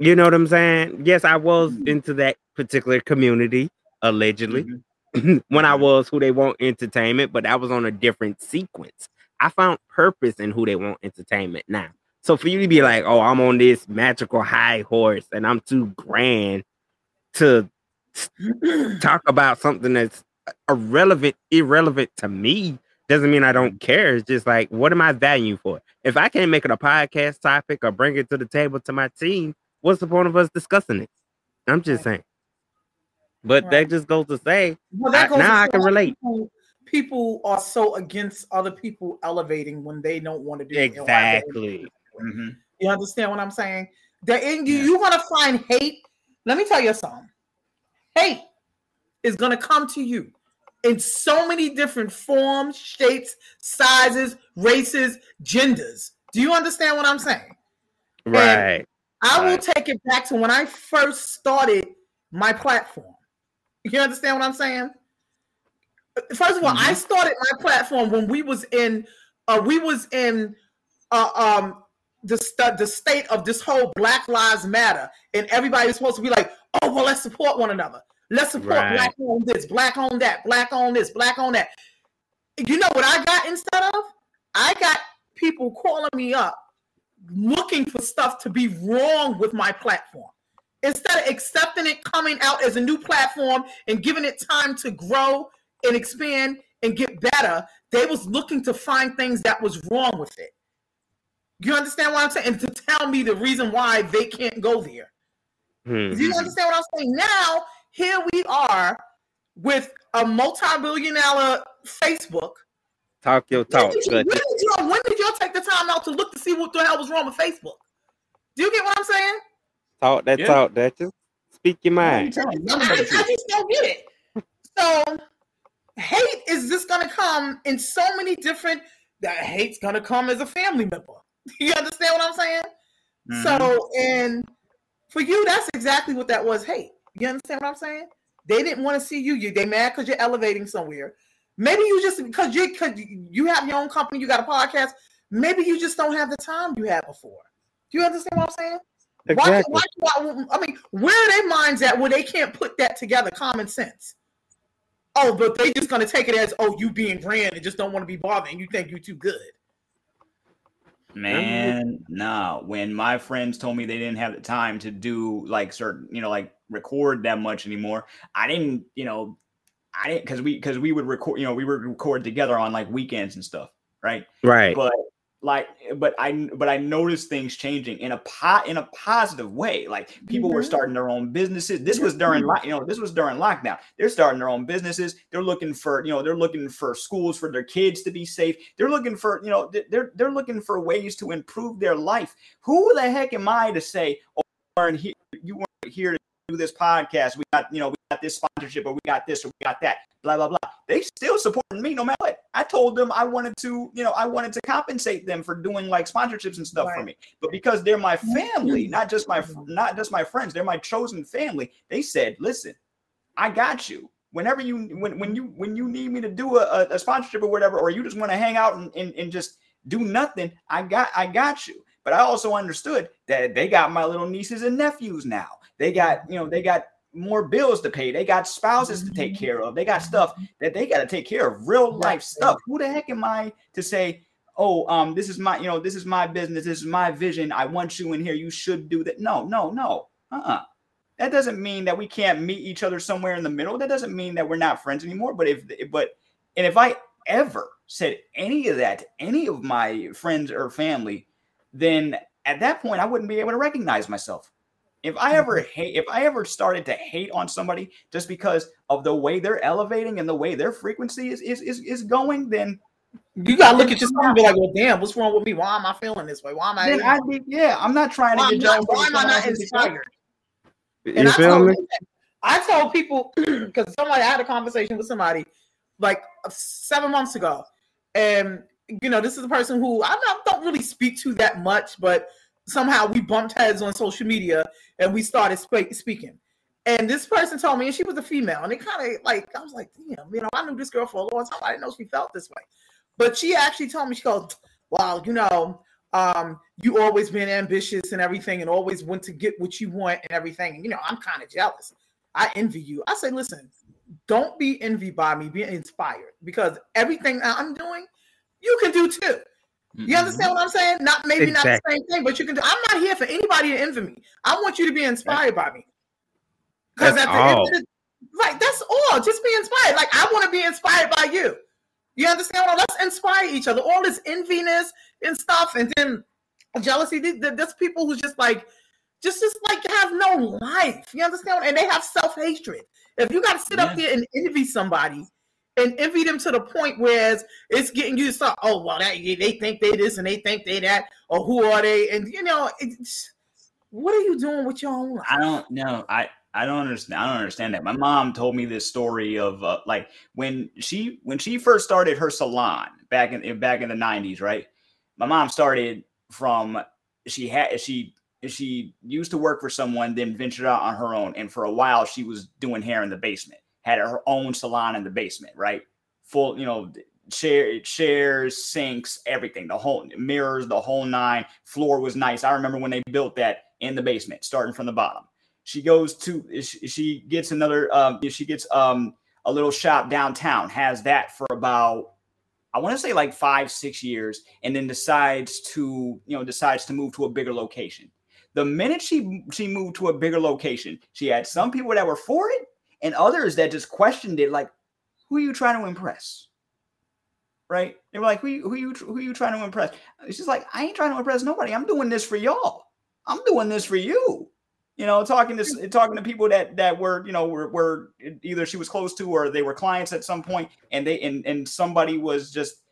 You know what I'm saying? Yes, I was into that particular community allegedly Mhm. when I was Who Dey Want entertainment, but that was on a different sequence. I found purpose in Who Dey Want entertainment now. So for you to be like, oh, I'm on this magical high horse and I'm too grand to talk about something that's irrelevant, irrelevant to me doesn't mean I don't care. It's just like, what am I valuing for? If I can't make it a podcast topic or bring it to the table to my team, what's the point of us discussing it? I'm just saying. But Right. that just goes to say, Well, I- that goes now to I can relate. People, people are so against other people elevating when they don't want to do it. and why they're- exactly. Mhm. You understand what I'm saying? That in you, Yeah. you're gonna find hate. Let me tell you something. Hate is gonna come to you in so many different forms, shapes, sizes, races, genders. Do you understand what I'm saying? Right. I will take it back to when I first started my platform. You understand what I'm saying? First of all, I started my platform when we was in uh we was in uh um the st- the state of this whole Black Lives Matter, and everybody was supposed to be like, oh well, let's support one another. Let's support Right. black on this, black on that, black on this, black on that. You know what I got instead of? I got people calling me up looking for stuff to be wrong with my platform. Instead of accepting it coming out as a new platform and giving it time to grow and expand and get better, they was looking to find things that was wrong with it. You understand what I'm saying? And to tell me the reason why they can't go there. Hmm. Do you understand what I'm saying? Now, here we are with a multi-billion-dollar Facebook. Talk your When talk. did, you, when, did y'all, when did y'all take the time out to look to see what the hell was wrong with Facebook? Do you get what I'm saying? Talk that Yeah. talk, that just speak your I'm mind. you, I, I that is true. just don't get it. So, hate is just going to come in so many different. That hate's going to come as a family member. You understand what I'm saying? Mhm. So, and for you, that's exactly what that was. Hate. You understand what I'm saying? They didn't want to see you. You they mad because you're elevating somewhere. Maybe you just because you because you have your own company, you got a podcast. Maybe you just don't have the time you had before. Do you understand what I'm saying? Exactly. why, why, I mean, where are their minds at where they can't put that together? Common sense. Oh, but they just gonna take it as oh, you being grand and just don't want to be bothered, and you think you're too good. Man, nah. When my friends told me they didn't have the time to do like certain, you know, like record that much anymore, I didn't, you know, I didn't because we because we would record, you know, we would record together on like weekends and stuff, right? Right. But like, but I but I noticed things changing in a pot in a positive way. Like people were Mhm. starting their own businesses. This was during lock, you know, this was during lockdown. They're starting their own businesses. They're looking for, you know, they're looking for schools for their kids to be safe. They're looking for, you know, they're they're looking for ways to improve their life. Who the heck am I to say, oh, you weren't here, you weren't here to do this podcast? We got, you know, we got this sponsorship, or we got this, or we got that. Blah blah blah. They still supporting me no matter what. I told them I wanted to, you know, I wanted to compensate them for doing like sponsorships and stuff for me. But because they're my mm-hmm. family, not just my mm-hmm. not just my friends, they're my chosen family. They said, "Listen, I got you. Whenever you when when you when you need me to do a, a- a sponsorship or whatever, or you just want to hang out and, and, and just do nothing, I got I got you. But I also understood that they got my little nieces and nephews now. They got, mm-hmm. you know, they got more bills to pay. They got spouses to take care of. They got stuff that they got to take care of, real life stuff. Who the heck am I to say, oh, um, this is my, you know, this is my business, this is my vision. I want you in here. You should do that. No, no, no. Uh-uh. That doesn't mean that we can't meet each other somewhere in the middle. That doesn't mean that we're not friends anymore. But if, but, and if I ever said any of that to any of my friends or family, then at that point I wouldn't be able to recognize myself. If I ever hate, if I ever started to hate on somebody just because of the way they're elevating and the way their frequency is is is, is going, then You gotta look at yourself and be like, well, damn, what's wrong with me? Why am I feeling this way? Why am I? then I'd be yeah. I'm not trying to get am jealous. I, why of am I not else's success. inspired? You And I feel told, me? I told people because somebody I had a conversation with somebody like uh, seven months ago, and you know, this is a person who I don't, don't really speak to that much, but somehow we bumped heads on social media and we started spe- speaking. And this person told me, and she was a female, and it kind of like I was like, damn, you know, I knew this girl for a long time. I didn't know she felt this way, but she actually told me, she goes, "Well, you know, um, you always been ambitious and everything, and always want to get what you want and everything. And you know, I'm kind of jealous. I envy you. I say, listen, don't be envied by me. Be inspired because everything I'm doing, you can do too. You understand what I'm saying? Not maybe not the same thing, but you can do. I'm not here for anybody to envy me. I want you to be inspired by me. Because That's at the end all. of the right, that's all. Just be inspired. Like I want to be inspired by you. You understand? Well, let's inspire each other. All this enviness and stuff, and then jealousy. th- th- There's people who just like, just just like have no life. You understand? And they have self hatred. If you got to sit up there and envy somebody, and envy them to the point where it's getting you to start. Oh well, that, they think they this and they think they that, or who are they? And you know, it's, what are you doing with your own life? I don't know. I I don't understand. I don't understand that. My mom told me this story of uh, like when she when she first started her salon back in back in the nineties, right? My mom started from she had she she used to work for someone, then ventured out on her own, and for a while she was doing hair in the basement. Had her own salon in the basement, right? Full, you know, chair, chairs, sinks, everything, the whole mirrors, the whole nine. Floor was nice. I remember when they built that in the basement, starting from the bottom. She goes to she, gets another um she gets um a little shop downtown, has that for about I want to say like five, six years, and then decides to, you know, decides to move to a bigger location. The minute she she moved to a bigger location, she had some people that were for it and others that just questioned it, like, who are you trying to impress? Right? They were like, who you, who you who you trying to impress? It's just like, I ain't trying to impress nobody. I'm doing this for y'all. I'm doing this for you. You know, talking to talking to people that that were, you know, were, were either she was close to or they were clients at some point, and they and and somebody was just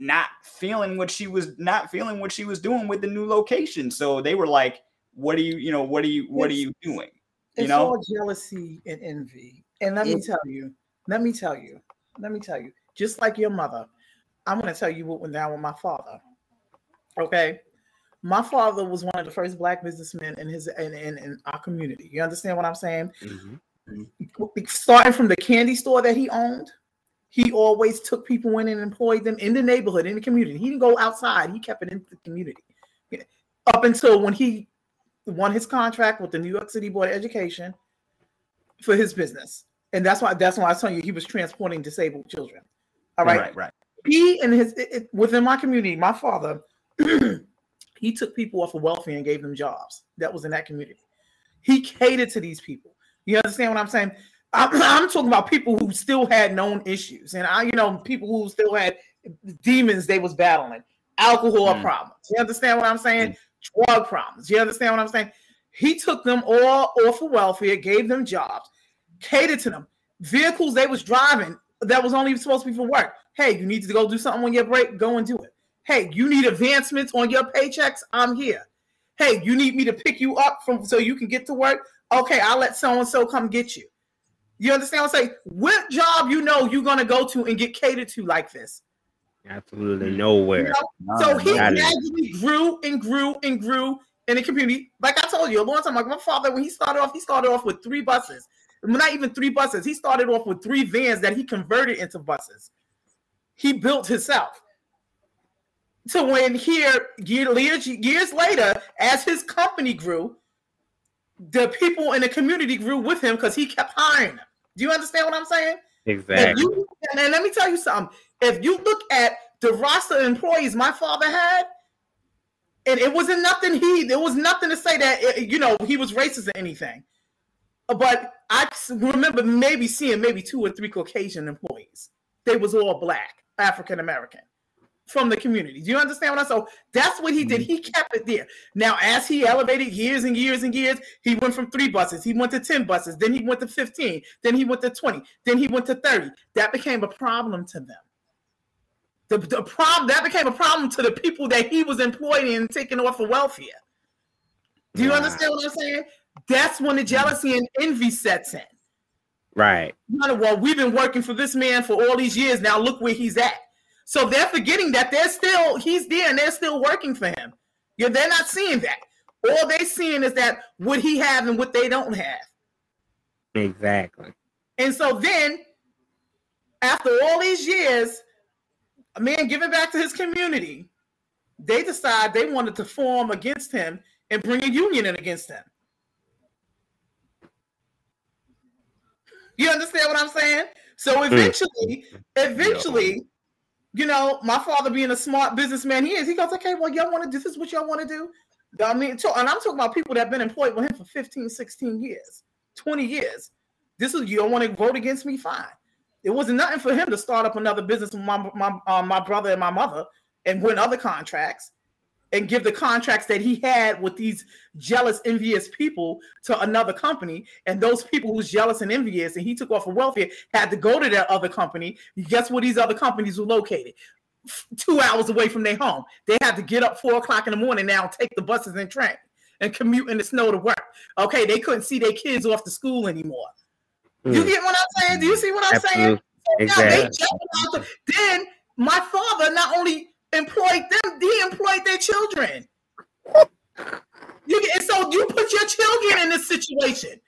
not feeling what she was not feeling what she was doing with the new location. So they were like, "What are you, you know, what are you, what are you doing?" You It's know, all jealousy and envy. And let me tell you, let me tell you, let me tell you, just like your mother, I'm going to tell you what went down with my father. Okay. My father was one of the first black businessmen in his in, in, in our community. You understand what I'm saying? Mm-hmm, mm-hmm. Starting from the candy store that he owned, he always took people in and employed them in the neighborhood, in the community. He didn't go outside, he kept it in the community. Up until when he won his contract with the New York City Board of Education for his business. And that's why that's why I was telling you he was transporting disabled children. All right. right, right. He and his it, it- within my community, my father, he took people off of welfare and gave them jobs. That was in that community. He catered to these people. You understand what I'm saying? I'm, I'm talking about people who still had known issues, and I, you know, people who still had demons they was battling, alcohol Mm. problems. You understand what I'm saying? Drug problems. You understand what I'm saying? He took them all off of welfare, gave them jobs, catered to them. Vehicles they was driving that was only supposed to be for work. Hey, you need to go do something on your break, go and do it. Hey, you need advancements on your paychecks, I'm here. Hey, you need me to pick you up from so you can get to work. Okay, I'll let so and so come get you. You understand what I'm saying? What job you know you're gonna go to and get catered to like this? Absolutely mm. nowhere. You know? So he gradually grew and grew and grew in the community. Like I told you a long time, like my father, when he started off, he started off with three buses. Not even three buses. He started off with three vans that he converted into buses. He built himself. So when here years, years later, as his company grew, the people in the community grew with him because he kept hiring them. Do you understand what I'm saying? If Exactly. you, and and let me tell you something. If you look at the roster of employees my father had, and it wasn't nothing he, there was nothing to say that eh, you know he was racist or anything. But I remember maybe seeing maybe two or three Caucasian employees. They was all black, African American from the community. Do you understand what I'm saying? So that's what he did. He kept it there. Now, as he elevated years and years and years, he went from three buses, he went to 10 buses, then he went to 15, then he went to 20, then he went to 30. That became a problem to them. The, the problem that became a problem to the people that he was employing and taking off of welfare. Do you Wow. understand what I'm saying? That's when the mm. jealousy and envy sets in. Right. You know, well, we've been working for this man for all these years. Now look where he's at. So they're forgetting that they're still he's there and they're still working for him. Yeah, they're not seeing that. All they're seeing is that what he have and what they don't have. Exactly. And so then, after all these years, a man giving back to his community, they decide they wanted to form against him and bring a union in against him. You understand what I'm saying? So mm. eventually, eventually, you know, my father being a smart businessman, he is. He goes, okay, well, y'all want to. This is what y'all want to do. I mean, and I'm talking about people that have been employed with him for 15, 16 years, 20 years. This is you don't want to vote against me, fine. It wasn't nothing for him to start up another business with my my uh, my brother and my mother and win other contracts and give the contracts that he had with these jealous, envious people to another company. And those people who's jealous and envious and he took off of welfare had to go to that other company. Guess where these other companies were located? Two hours away from their home. They had to get up four o'clock in the morning now, take the buses and train and commute in the snow to work. Okay, they couldn't see their kids off to school anymore. You Mm. get what I'm saying? Do you see what I'm saying? Absolutely. They Exactly. it. Then my father not only employed them, he employed their children. You get, so you put your children in this situation.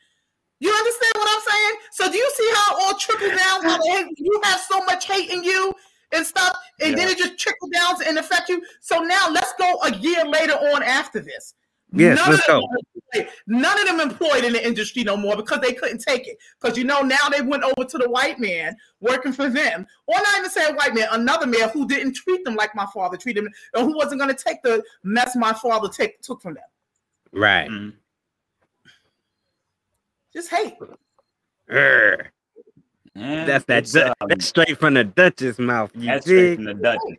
You understand what I'm saying? So do you see how it all trickles down? How the you have so much hate in you and stuff, and then it just trickles down and affect you. So now let's go a year later on after this. Yes, None let's of them go. employed- None of them employed in the industry no more because they couldn't take it. Because you know now they went over to the white man working for them, or not even say a white man, another man who didn't treat them like my father treated them, and who wasn't going to take the mess my father take, took from them. Right. Just hate. Urgh. That's that. Du- um, that's straight from the Duchess mouth. You That's straight from the Duchess.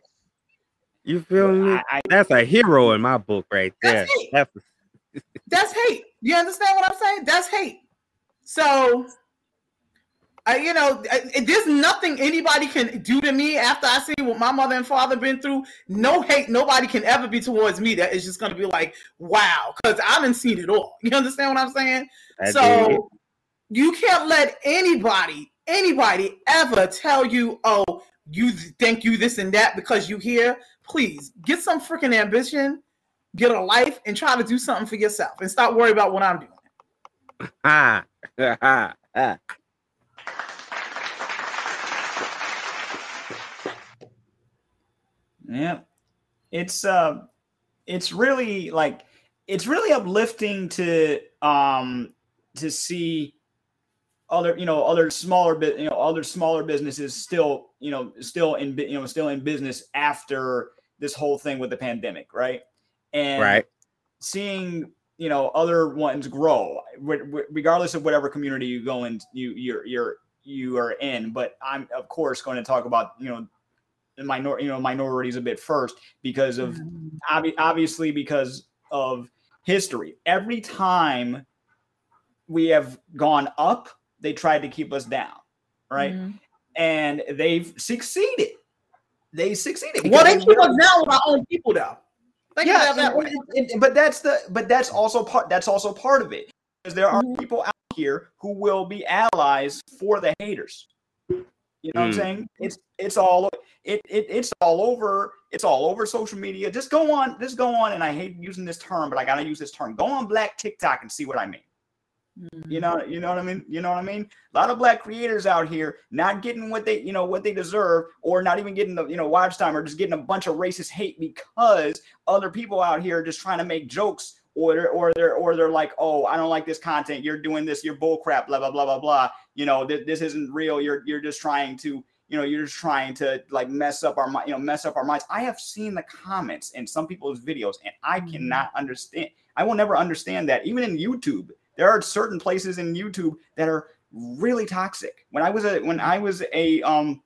You feel me? I- I- that's a hero in my book right there. That's it. That's That's hate. You understand what I'm saying? That's hate. So, I, you know, I, there's nothing anybody can do to me after I see what my mother and father been through. No hate, nobody can ever be towards me. That is just going to be like, wow, because I haven't seen it all. You understand what I'm saying? I so, you can't let anybody, anybody ever tell you, oh, you think you this and that because you here. Please get some freaking ambition, get a life, and try to do something for yourself and stop worrying about what I'm doing. ha ha ha. Yeah. It's uh it's really like it's really uplifting to um to see other you know other smaller you know other smaller businesses still you know still in you know still in business after this whole thing with the pandemic right and Right. seeing you know other ones grow re- re- regardless of whatever community you go in, you you're you're you are in. But I'm of course going to talk about you know the minor you know minorities a bit first because of obvi- obviously because of history. Every time we have gone up, they tried to keep us down, right? Mhm. And they've succeeded. They succeeded. Well, because they keep us really- down with our own people, though. Think yeah, about that way. and- and- but that's the but that's also part that's also part of it because there are Mm-hmm. people out here who will be allies for the haters. You know what I'm Mm. saying? It's it's all it, it it's all over it's all over social media. Just go on, just go on, and I hate using this term, but I gotta use this term. Go on Black TikTok and see what I mean. Mm-hmm. You know, you know what I mean. You know what I mean. A lot of black creators out here not getting what they, you know, what they deserve, or not even getting the, you know, watch time, or just getting a bunch of racist hate because other people out here are just trying to make jokes, or they're, or they're, or they're like, oh, I don't like this content. You're doing this. You're bull crap. Blah blah blah blah blah. You know, th- this isn't real. You're you're just trying to, you know, you're just trying to like mess up our, you know, mess up our minds. I have seen the comments in some people's videos, and I mm-hmm. cannot understand. I will never understand that. Even in YouTube, there are certain places in YouTube that are really toxic. When I was a when I was a um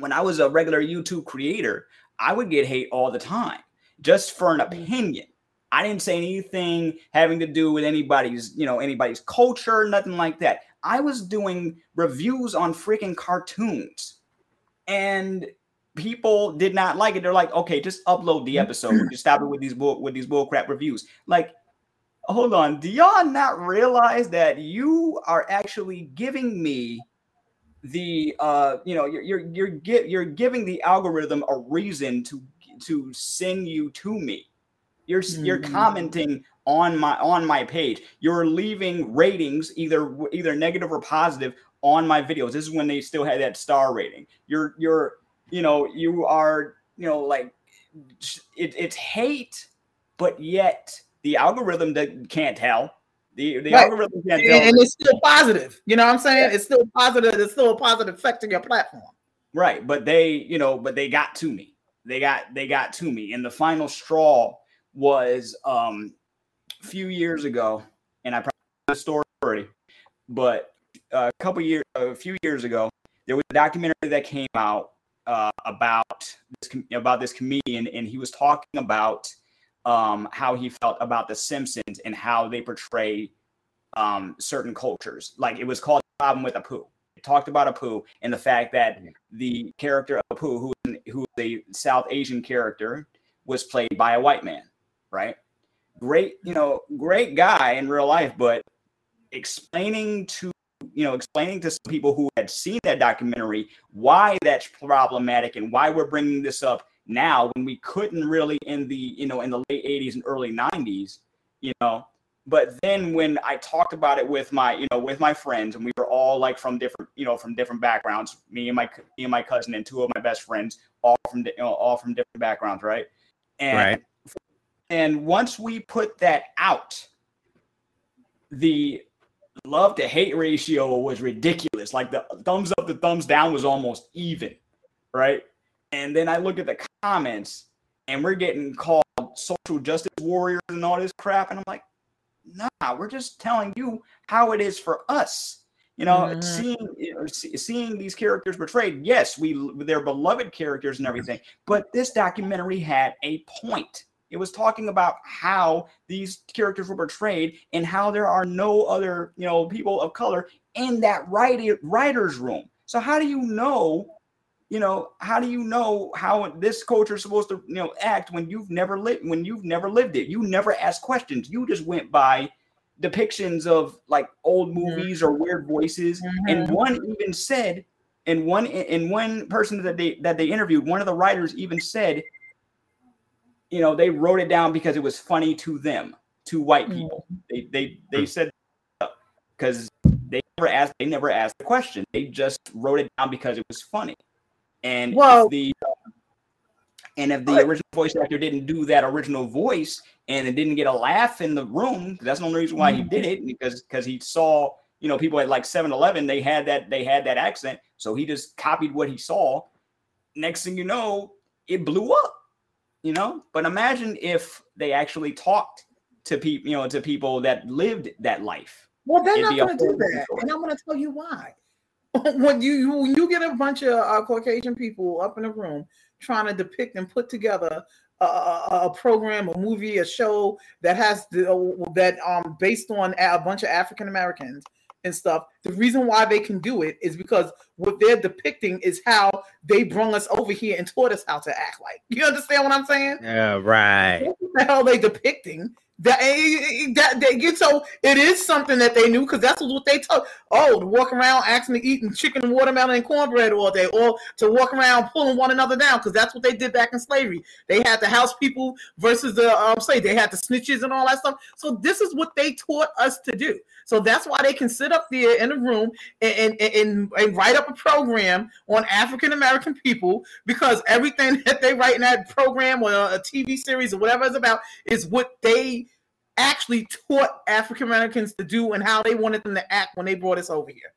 when I was a regular YouTube creator, I would get hate all the time just for an opinion. I didn't say anything having to do with anybody's, you know, anybody's culture, nothing like that. I was doing reviews on freaking cartoons. And people did not like it. They're like, okay, just upload the episode. Just stop it with these bull with these bullcrap reviews. Like, hold on. Do y'all not realize that you are actually giving me the uh you know you're you're you're, gi- you're giving the algorithm a reason to to send you to me you're s you're Mhm. commenting on my on my page you're leaving ratings either either negative or positive on my videos this is when they still had that star rating you're you're you know you are you know like it, it's hate but yet the algorithm that can't tell the the Right. algorithm can't And, tell and it's still positive. You know what I'm saying? It's still positive. It's still a positive effect on your platform. Right, but they, you know, but they got to me. They got they got to me, and the final straw was um a few years ago, and I probably the story already, but a couple years, a few years ago, there was a documentary that came out uh, about this about this comedian, and he was talking about um, how he felt about The Simpsons and how they portray um, certain cultures. Like it was called "Problem with Apu." It talked about Apu and the fact that the character of Apu, who who is a South Asian character, was played by a white man. Right? Great, you know, great guy in real life, but explaining to you know explaining to some people who had seen that documentary why that's problematic and why we're bringing this up now when we couldn't really in the you know in the late 80s and early 90s you know but then when i talked about it with my you know with my friends and we were all like from different you know from different backgrounds me and my me and my cousin and two of my best friends all from you uh, know, all from different backgrounds right and Right. and once we put that out the love to hate ratio was ridiculous. Like the thumbs up to thumbs down was almost even, right? And then I look at the comments and we're getting called social justice warriors and all this crap. And I'm like, nah, we're just telling you how it is for us. You know, Mhm. seeing you know, seeing these characters portrayed, yes, we they're beloved characters and everything, but this documentary had a point. It was talking about how these characters were portrayed and how there are no other, you know, people of color in that writer, writer's room. So how do you know, you know, how do you know how this culture is supposed to, you know, act when you've never lived when you've never lived it? You never asked questions. You just went by depictions of like old mm-hmm. movies or weird voices. And Mhm. one even said, and one and one person that they that they interviewed, one of the writers even said, you know, they wrote it down because it was funny to them, to white mm. people. They they they hmm. said because they never asked they never asked the question. They just wrote it down because it was funny. And Well- the uh, and if the original voice actor didn't do that original voice and it didn't get a laugh in the room, that's the only reason why he mm-hmm. did it because because he saw you know people at like 7-Eleven they had that they had that accent, so he just copied what he saw. Next thing you know, it blew up. You know, but imagine if they actually talked to people, you know, to people that lived that life. Well, they're It'd not going to do that, different and I'm going to tell you why. when you when you get a bunch of uh, Caucasian people up in a room trying to depict and put together a, a, a program, a movie, a show that has the, uh, that um based on a bunch of African Americans and stuff. The reason why they can do it is because what they're depicting is how they brung us over here and taught us how to act like. You understand what I'm saying? Yeah, right. What the hell are they depicting? That, eh, that they get so it is something that they knew because that's what they told. Oh, to walk around asking actually eating chicken and watermelon and cornbread all day, or to walk around pulling one another down because that's what they did back in slavery. They had the house people versus the um slave. They had the snitches and all that stuff. So this is what they taught us to do. So that's why they can sit up there in a room and and, and, and write up a program on African American people because everything that they write in that program or a TV series or whatever it's about is what they actually taught African Americans to do and how they wanted them to act when they brought us over here.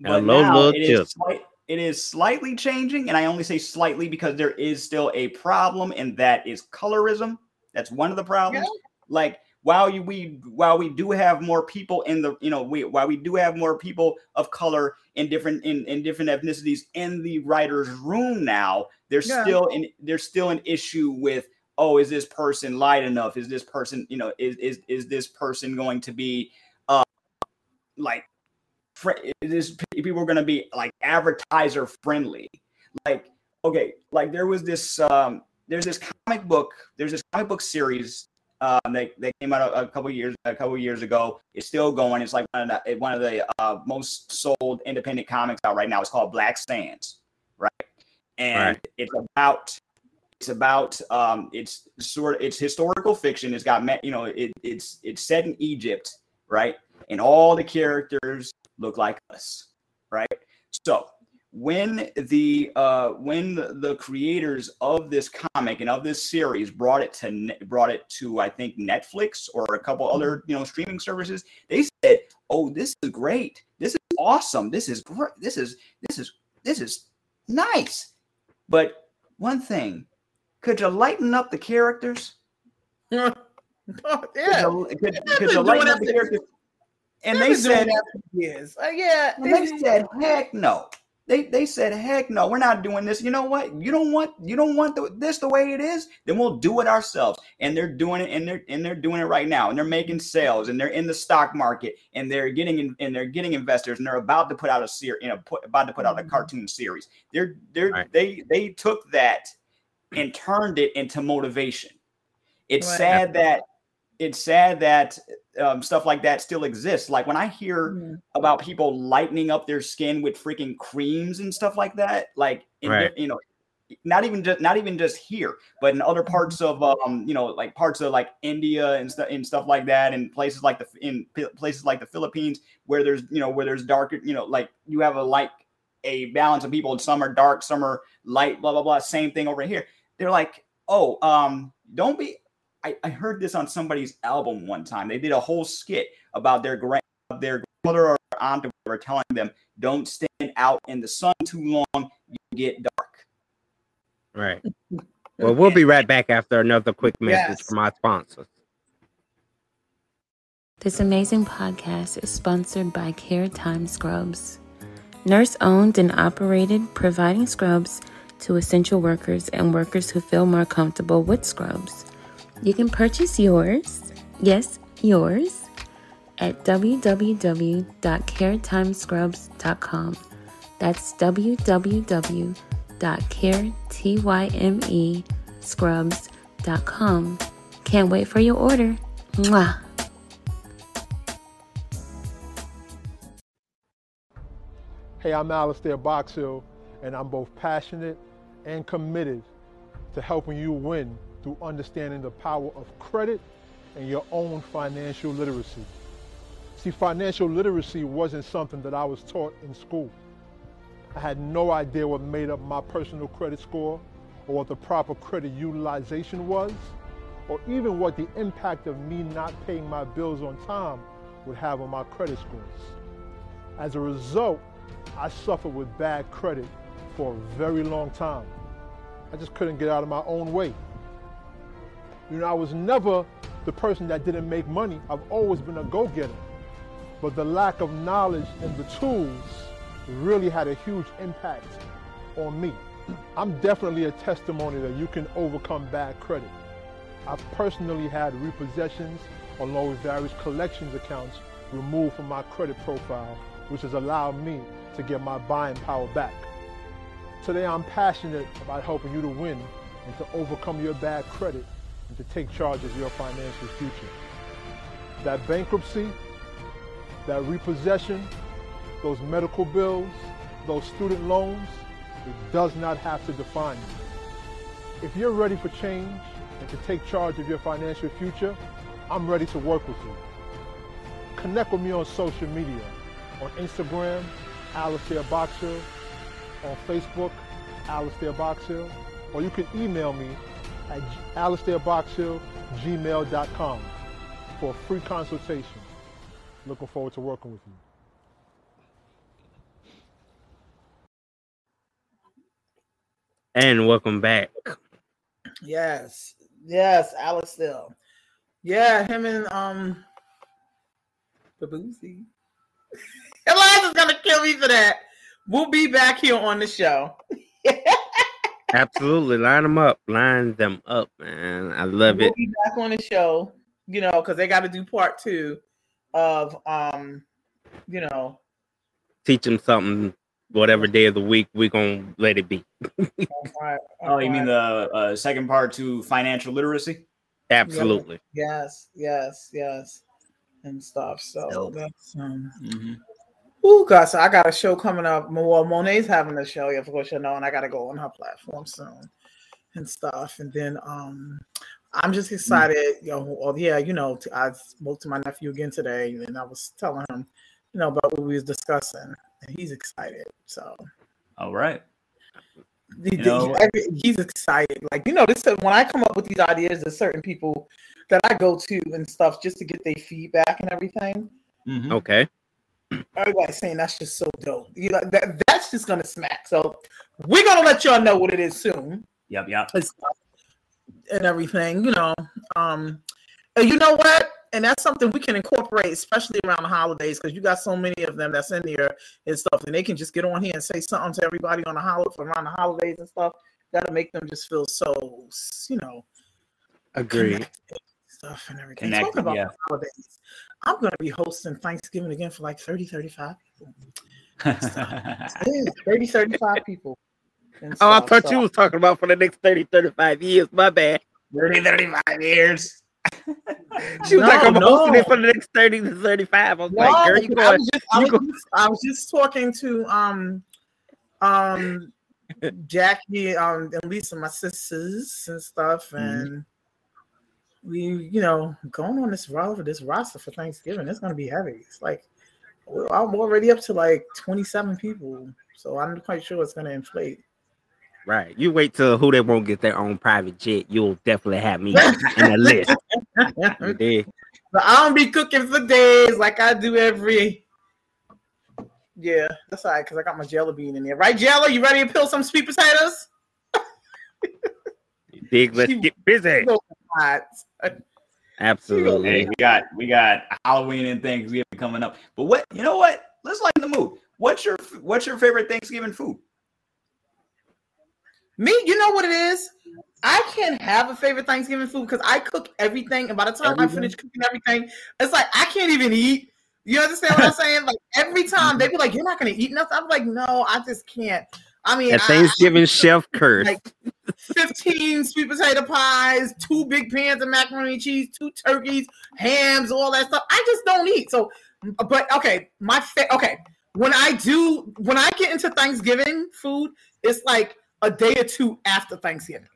But Hello, now it is, slight, it is slightly changing, and I only say slightly because there is still a problem, and that is colorism. That's one of the problems. Like while you, we while we do have more people in the you know we while we do have more people of color in different in, in different ethnicities in the writers' room now, there's Yeah. still an there's still an issue with oh is this person light enough? Is this person you know is is is this person going to be uh like fr- this people are going to be like advertiser friendly like okay like there was this um there's this comic book there's this comic book series um that, that came out a, a couple years a couple years ago. It's still going. It's like one of the, one of the uh, most sold independent comics out right now. It's called black sands right? And Right. it's about it's about um it's sort of it's historical fiction. It's got you know it, it's it's set in egypt right? And all the characters look like us right? So when the uh when the, the creators of this comic and of this series brought it to brought it to i think netflix or a couple other you know streaming services they said oh this is great this is awesome this is great this is this is this is nice but one thing could you lighten up the characters yeah. could you, could, could you lighten up the characters and they said years. Uh, yeah, and they said, "Heck no." They they said, "Heck no, we're not doing this." You know what? You don't want you don't want the, this the way it is. Then we'll do it ourselves. And they're doing it, and they're and they're doing it right now. And they're making sales, and they're in the stock market, and they're getting in, and they're getting investors, and they're about to put out a series, you know, put, about to put out a mm-hmm. cartoon series. They're they're Right. they they took that and turned it into motivation. It's Right. sad that it's sad that um, stuff like that still exists. Like when I hear Mhm. about people lightening up their skin with freaking creams and stuff like that, like in, Right. you know, not even just not even just here, but in other parts of um, you know, like parts of like India and stuff and stuff like that, and places like the in p- places like the Philippines where there's you know where there's darker, you know, like you have a like a balance of people, and some are dark, some are light, blah blah blah. Same thing over here. They're like, oh, um, don't be. I, I heard this on somebody's album one time. They did a whole skit about their grand their grandmother or aunt were telling them, "Don't stand out in the sun too long; you get dark." Right. Well, we'll be right back after another quick message Yes. from our sponsors. This amazing podcast is sponsored by Care Time Scrubs. Nurse owned and operated, providing scrubs to essential workers and workers who feel more comfortable with scrubs. You can purchase yours, yes, yours, at www.caretimescrubs.com. That's www.caretimescrubs.com. Can't wait for your order. Mwah. Hey, I'm Alistair Boxill, and I'm both passionate and committed to helping you win through understanding the power of credit and your own financial literacy. See, financial literacy wasn't something that I was taught in school. I had no idea what made up my personal credit score or what the proper credit utilization was, or even what the impact of me not paying my bills on time would have on my credit scores. As a result, I suffered with bad credit for a very long time. I just couldn't get out of my own way. You know, I was never the person that didn't make money. I've always been a go-getter. but the lack of knowledge and the tools really had a huge impact on me. I'm definitely a testimony that you can overcome bad credit. I've personally had repossessions along with various collections accounts removed from my credit profile, which has allowed me to get my buying power back. Today I'm passionate about helping you to win and to overcome your bad credit and to take charge of your financial future. That bankruptcy, that repossession, those medical bills, those student loans, it does not have to define you. If you're ready for change and to take charge of your financial future, I'm ready to work with you. Connect with me on social media, on Instagram, Alistair Boxhill, on Facebook, Alistair Boxhill, or you can email me at alistairboxhill@gmail.com for a free consultation. Looking forward to working with you. And welcome back. Yes, yes, Alistair. Yeah, him and um, Babuzi. Eliza's gonna kill me for that. We'll be back here on the show. Absolutely. Line them up. Line them up, man. I love we'll it. be back on the show, you know, because they got to do part two of um, you know, Teach them something, whatever day of the week, we're going to let it be. right, Oh, you mean the uh, second part to financial literacy? Absolutely. yes, yes, yes, and stuff. So that's um. Mhm. Ooh, God, so I got a show coming up. Well, Monet's having a show, yeah, of course you know, and I got to go on her platform soon and stuff. And then um, I'm just excited, you know. Well, yeah, you know, I spoke to my nephew again today, and I was telling him, you know, about what we was discussing, and he's excited. So All right. the- You know- every- he's excited. Like you know, this when I come up with these ideas, there's certain people that I go to and stuff just to get their feedback and everything. Mm-hmm. Okay. Everybody's saying that's just so dope. You know, that that's just gonna smack. So we're gonna let y'all know what it is soon Yep, yep. and everything. You know, um, and you know what? And that's something we can incorporate, especially around the holidays, because you got so many of them that's in there and stuff, and they can just get on here and say something to everybody on the holiday around the holidays and stuff. That'll make them just feel so, you know, Agreed. Stuff and everything. Connected, Talking about yeah. holidays, I'm going to be hosting Thanksgiving again for like 30, 35 people. Yeah, 30, 35 people. and Oh, I thought so- you was talking about for the next 30, 35 years. My bad. 30, 35 years. She was No, like, I'm no. hosting it for the next 30 to 35. I was No, like, girl, you because I going, was just, I was go- just, I was just talking to um um Jackie um and Lisa, my sisters and stuff, Mm-hmm. We, you know, going on this roster, this roster for Thanksgiving. It's gonna be heavy. It's like I'm already up to like 27 people, so I'm quite sure it's gonna inflate. Right. You wait till Who Dey Want get their own private jet. You'll definitely have me in the list. But I don't be cooking for days like I do every. Yeah, that's all right because I got my jello bean in there. Right, Jello? You ready to peel some sweet potatoes? Dig? Let's She- get busy. So hot. Absolutely. Hey, we got we got Halloween and Thanksgiving coming up. But what you know what? Let's lighten the mood. What's your what's your favorite Thanksgiving food? Me, you know what it is? I can't have a favorite Thanksgiving food because I cook everything, and by the time I finish cooking everything, it's like I can't even eat. You understand what I'm saying? Like every time they be like, "You're not gonna eat nothing." I'm like, "No, I just can't." I mean, That I- Thanksgiving chef curse. like 15 sweet potato pies, two big pans of macaroni and cheese, two turkeys, hams, all that stuff. I just don't eat. So, but okay, my fa- okay. When I do, when I get into Thanksgiving food, it's like a day or two after Thanksgiving.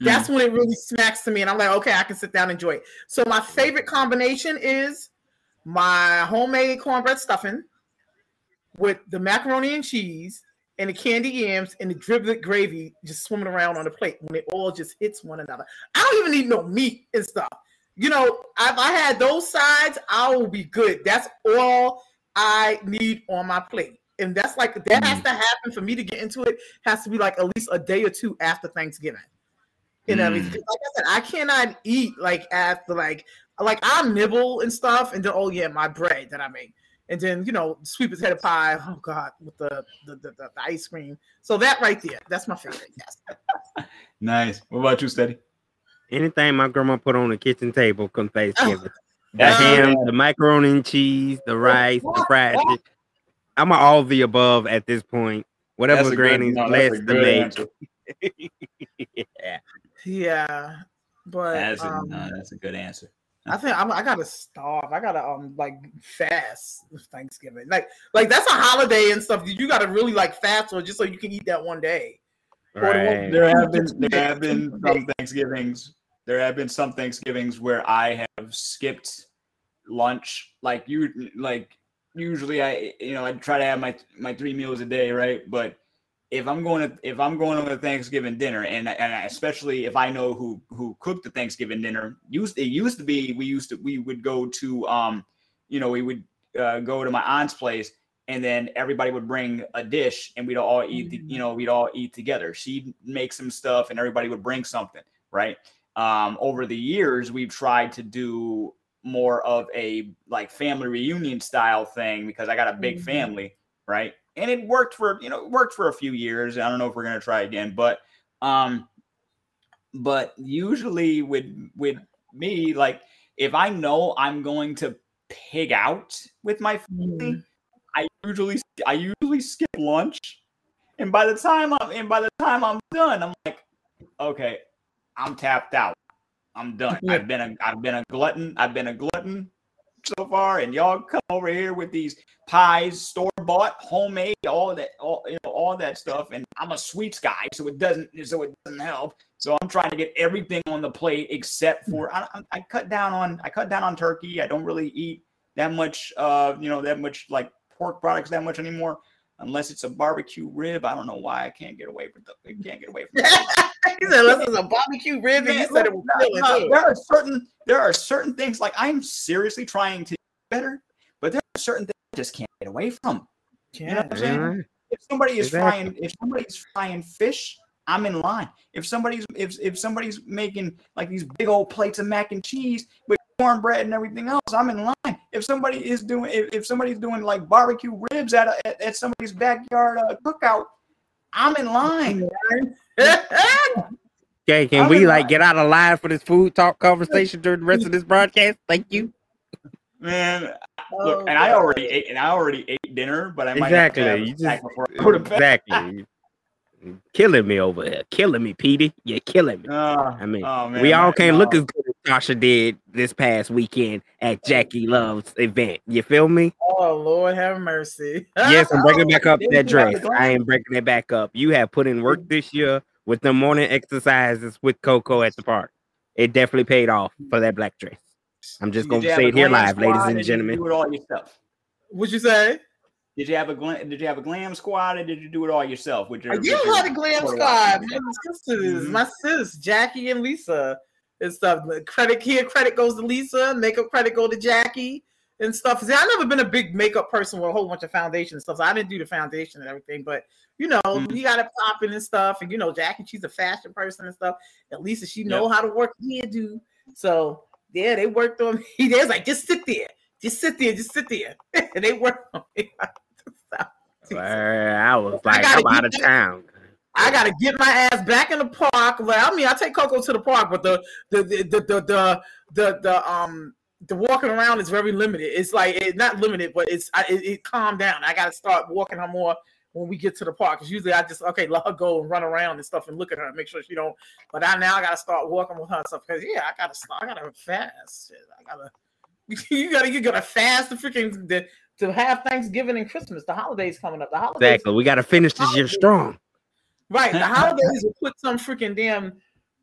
Hmm. That's when it really smacks to me, and I'm like, okay, I can sit down and enjoy it. So my favorite combination is my homemade cornbread stuffing with the macaroni and cheese and the candy yams and the giblet gravy just swimming around on the plate when it all just hits one another. I don't even need no meat and stuff. You know, if I had those sides, I will be good. That's all I need on my plate. And that's like that has to happen for me to get into it. Has to be like at least a day or two after Thanksgiving. And Mm. Like I said, I cannot eat like after like like I nibble and stuff, and then oh yeah, my bread that I make. And then you know sweep his head potato pie. Oh God, with the the, the, the ice cream. So that right there, that's my favorite. Yes. Nice. What about you, Steady? Anything my grandma put on the kitchen table come Thanksgiving. the That's- ham, the macaroni and cheese, the rice, the fried chicken. I'm a all of the above at this point. Whatever That's a good- granny's no, that's a blessed to make. yeah. Yeah, but That's a, um, no, that's a good answer. I think I'm, I gotta starve. I gotta um like fast Thanksgiving. Like like that's a holiday and stuff. You gotta really like fast or just so you can eat that one day. Or one- Right. There have been there have been some Thanksgivings. There have been some Thanksgivings where I have skipped lunch. Like you like usually I you know I try to have my my three meals a day, right? But if I'm going to if I'm going to a Thanksgiving dinner, and and especially if I know who who cooked the Thanksgiving dinner, used it used to be we used to we would go to um you know we would uh, go to my aunt's place and then everybody would bring a dish and we'd all eat the, you know we'd all eat together. She'd make some stuff and everybody would bring something right? Um over the years we've tried to do more of a like family reunion style thing because i got a big Mhm. family right and it worked for you know it worked for a few years i don't know if we're going to try again but um but usually with with me like if i know i'm going to pig out with my family i usually i usually skip lunch and by the time i'm and by the time i'm done i'm like okay i'm tapped out. I'm done. I've been a i've been a glutton i've been a glutton so far and y'all come over here with these pies store bought homemade all that all you know all that stuff and i'm a sweets guy so it doesn't so it doesn't help. So i'm trying to get everything on the plate except for I, I- I cut down on i cut down on turkey. I don't really eat that much uh you know that much like pork products that much anymore unless it's a barbecue rib i don't know why i can't get away from the I can't get away from that. he said, "This is a barbecue rib," and you said it was no, no, there are certain there are certain things like I'm seriously trying to get better, but there are certain things I just can't get away from. You know what I'm saying? Alright. If somebody is Exactly. frying, if somebody's frying fish, I'm in line. If somebody's if if somebody's making like these big old plates of mac and cheese with cornbread and everything else, I'm in line. If somebody is doing if, if somebody's doing like barbecue ribs at, a, at, at somebody's backyard uh, cookout, I'm in line. Okay, can I'm we like line. get out of line for this food talk conversation during the rest of this broadcast? Thank you. Man, Oh, look, and I already ate, and I already ate dinner, but I might Exactly. have a You just before I go to bed. exactly. killing me over here. Killing me, Petey. You're killing me. Uh, I mean, oh, man, we all my- can't no. look as good as Tasha did this past weekend at Jackie Love's event. You feel me? Oh Lord, have mercy. Yes, I'm bringing back up that you have the dress. I ain't breaking it back up. You have put in work this year with the morning exercises with Coco at the park. It definitely paid off for that black dress. I'm just gonna say it here live, ladies squad, or and did you gentlemen. Do it all yourself. What'd you say? Did you have a glam? Did you have a glam squad, or did you do it all yourself? With your, I with did your have a glam squad. My sisters, Mhm. my sis, Jackie and Lisa, and stuff. The Credit here, credit goes to Lisa. Makeup credit go to Jackie and stuff. See, I've never been a big makeup person with a whole bunch of foundation and stuff. So I didn't do the foundation and everything. But you know, Mhm. you got it popping and stuff. And you know, Jackie, she's a fashion person and stuff. At Lisa, she know how to work hairdo. So yeah, they worked on me. They was like, just sit there, just sit there, just sit there, and they worked on me. I was like, gotta I'm out of town. I gotta get my ass back in the park. Like, I mean, I take Coco to the park, but the the the the the the, the, the um the walking around is very limited. It's like it's not limited, but it's I, it, it calmed down. I gotta start walking her more when we get to the park. Cause usually I just okay let her go and run around and stuff and look at her and make sure she don't. But I now I gotta start walking with her and stuff. Cause yeah, I gotta start. I gotta fast. I gotta. You gotta you gotta fast the freaking the, to have Thanksgiving and Christmas. The holidays coming up. The holidays Exactly. We gotta finish this year strong. Right. The holidays will put some freaking damn.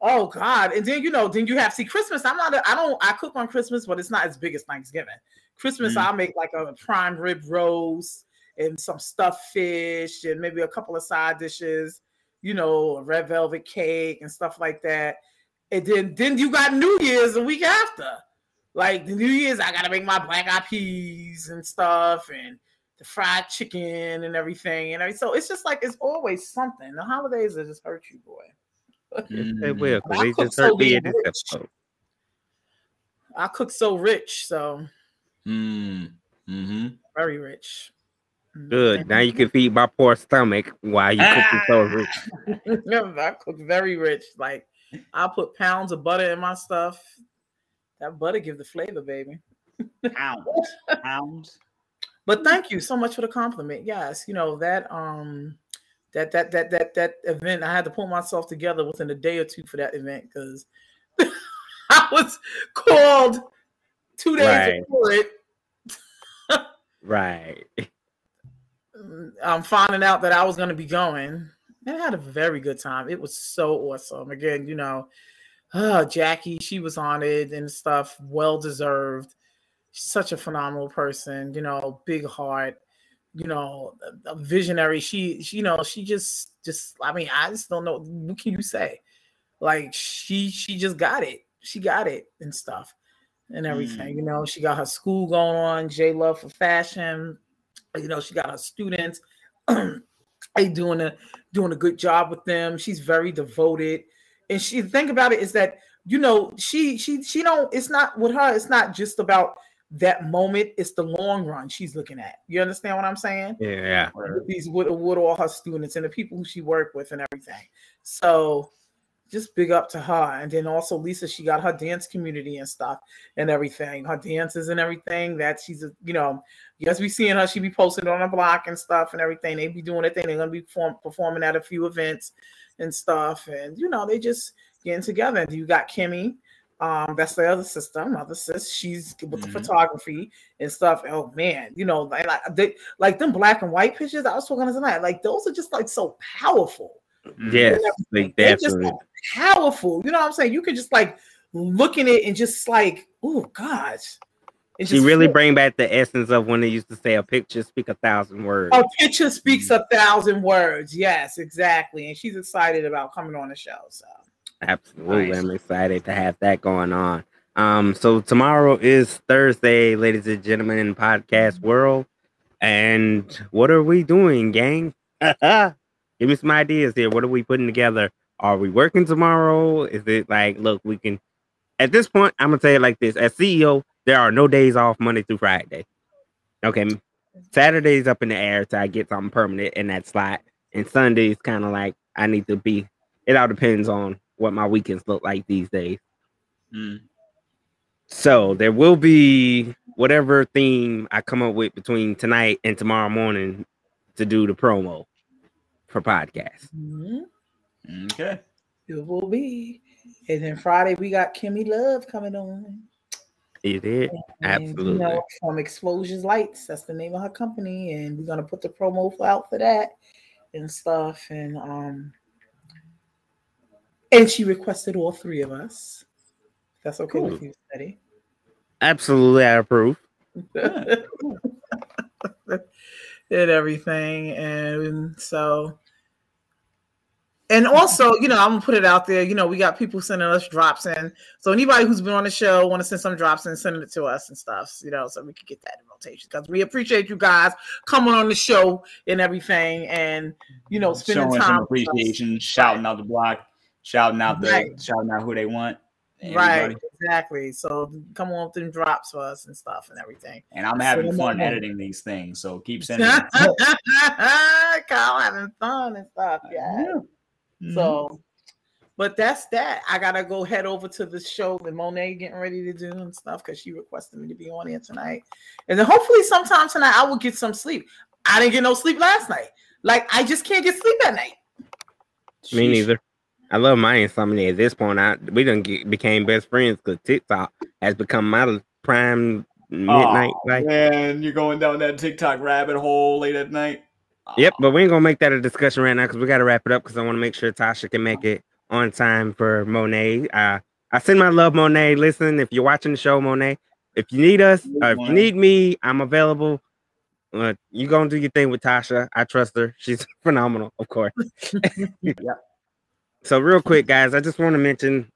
Oh God! And then you know, then you have see Christmas. I'm not. A, I don't. I cook on Christmas, but it's not as big as Thanksgiving. Christmas, Mhm. I'll make like a prime rib roast and some stuffed fish and maybe a couple of side dishes. You know, a red velvet cake and stuff like that. And then then you got New Year's the week after. Like the New Year's, I gotta make my black eyed peas and stuff and the fried chicken and everything. And everything. so it's just like it's always something. The holidays will just hurt you, boy. They will, I they cook just so hurt me in this rich. episode. I cook so rich, so Mm, Mm-hmm. Very rich. Good. Now you can feed my poor stomach while you cooking so rich. I cook very rich. Like I put pounds of butter in my stuff. That butter give the flavor, baby. Pounds. Pounds. But thank you so much for the compliment. Yes, you know that um that that that that that event. I had to pull myself together within a day or two for that event because I was called two days Right. before it. Right. I'm finding out that I was going to be going. And I had a very good time. It was so awesome. Again, you know, uh, Jackie, she was on it and stuff. Well deserved. Such a phenomenal person. You know, big heart. You know, a, visionary. She, she, you know, she just, just. I mean, I just don't know. What can you say? Like she, she just got it. She got it and stuff and everything. You mm. know, she got her school going on. J Love for fashion you know she got her students hey doing a doing a good job with them she's very devoted and she think about it is that you know she she she don't it's not with her it's not just about that moment it's the long run she's looking at. You understand what i'm saying? Yeah. with these with, with all her students and the people who she worked with and everything. So just big up to her. And then also lisa she got her dance community and stuff and everything. Her dances and everything that she's you know yes we seeing her. She be posted on the block and stuff and everything. They be doing their thing. They're gonna be perform, performing at a few events and stuff. And you know they just getting together. And you got kimmy um that's the other sister mother sis she's with the mm-hmm. photography and stuff oh man you know like like, they, like them black and white pictures i was talking to tonight like those are just like so powerful mm-hmm. Yes, they they're just like powerful. You know what I'm saying? You could just like look in it and just like, oh gosh. It She really feel- bring back the essence of when they used to say a picture speak a thousand words. a picture speaks mm-hmm. a thousand words. Yes, exactly. And she's excited about coming on the show. So Absolutely. Nice. I'm excited to have that going on. Um, so tomorrow is Thursday, ladies and gentlemen, in podcast world. And what are we doing, gang? Give me some ideas here. What are we putting together? Are we working tomorrow? Is it like, look, we can at this point, I'm gonna say it like this. As CEO, there are no days off Monday through Friday. Okay. Saturday's up in the air till I get something permanent in that slot. And Sunday's kind of like I need to be it all depends on what my weekends look like these days. Mm. So there will be whatever theme I come up with between tonight and tomorrow morning to do the promo for podcast. mhm, Okay. it will be. And then Friday we got Kimmy Love coming on. It is And, you absolutely. know, from Explosions Lights. That's the name of her company. And we're gonna put the promo out for that and stuff. And um and she requested all three of us. That's okay with you, Steady. Absolutely, I approve. and everything. And so, and also, you know, I'm gonna put it out there. You know, we got people sending us drops in. So anybody who's been on the show want to send some drops in, sending it to us and stuff. You know, so we can get that in rotation because we appreciate you guys coming on the show and everything, and you know, spending Showing time. some with us. appreciation, shouting out the block, shouting out the Right. shouting out Who Dey Want. Right, exactly. So come on with them drops for us and stuff and everything. And I'm having Send them fun on. editing these things, so keep sending. them. Kyle having fun and stuff. Yeah. Mhm. So, but that's that. I gotta go head over to the show that Monet getting ready to do and stuff because she requested me to be on here tonight. And then hopefully sometime tonight I will get some sleep. I didn't get no sleep last night. Like I just can't get sleep at night. Me Sheesh. neither. I love my insomnia at this point. I we done get, became best friends because TikTok has become my prime midnight. Like, man, you're going down that TikTok rabbit hole late at night. Yep, but we ain't gonna make that a discussion right now because we gotta wrap it up because I want to make sure Tasha can make it on time for Monet. Uh, I send my love, Monet. Listen, if you're watching the show, Monet, if you need us, or if you need me, I'm available. Uh, you gonna do your thing with Tasha. I trust her. She's phenomenal, of course. So real quick, guys, I just want to mention,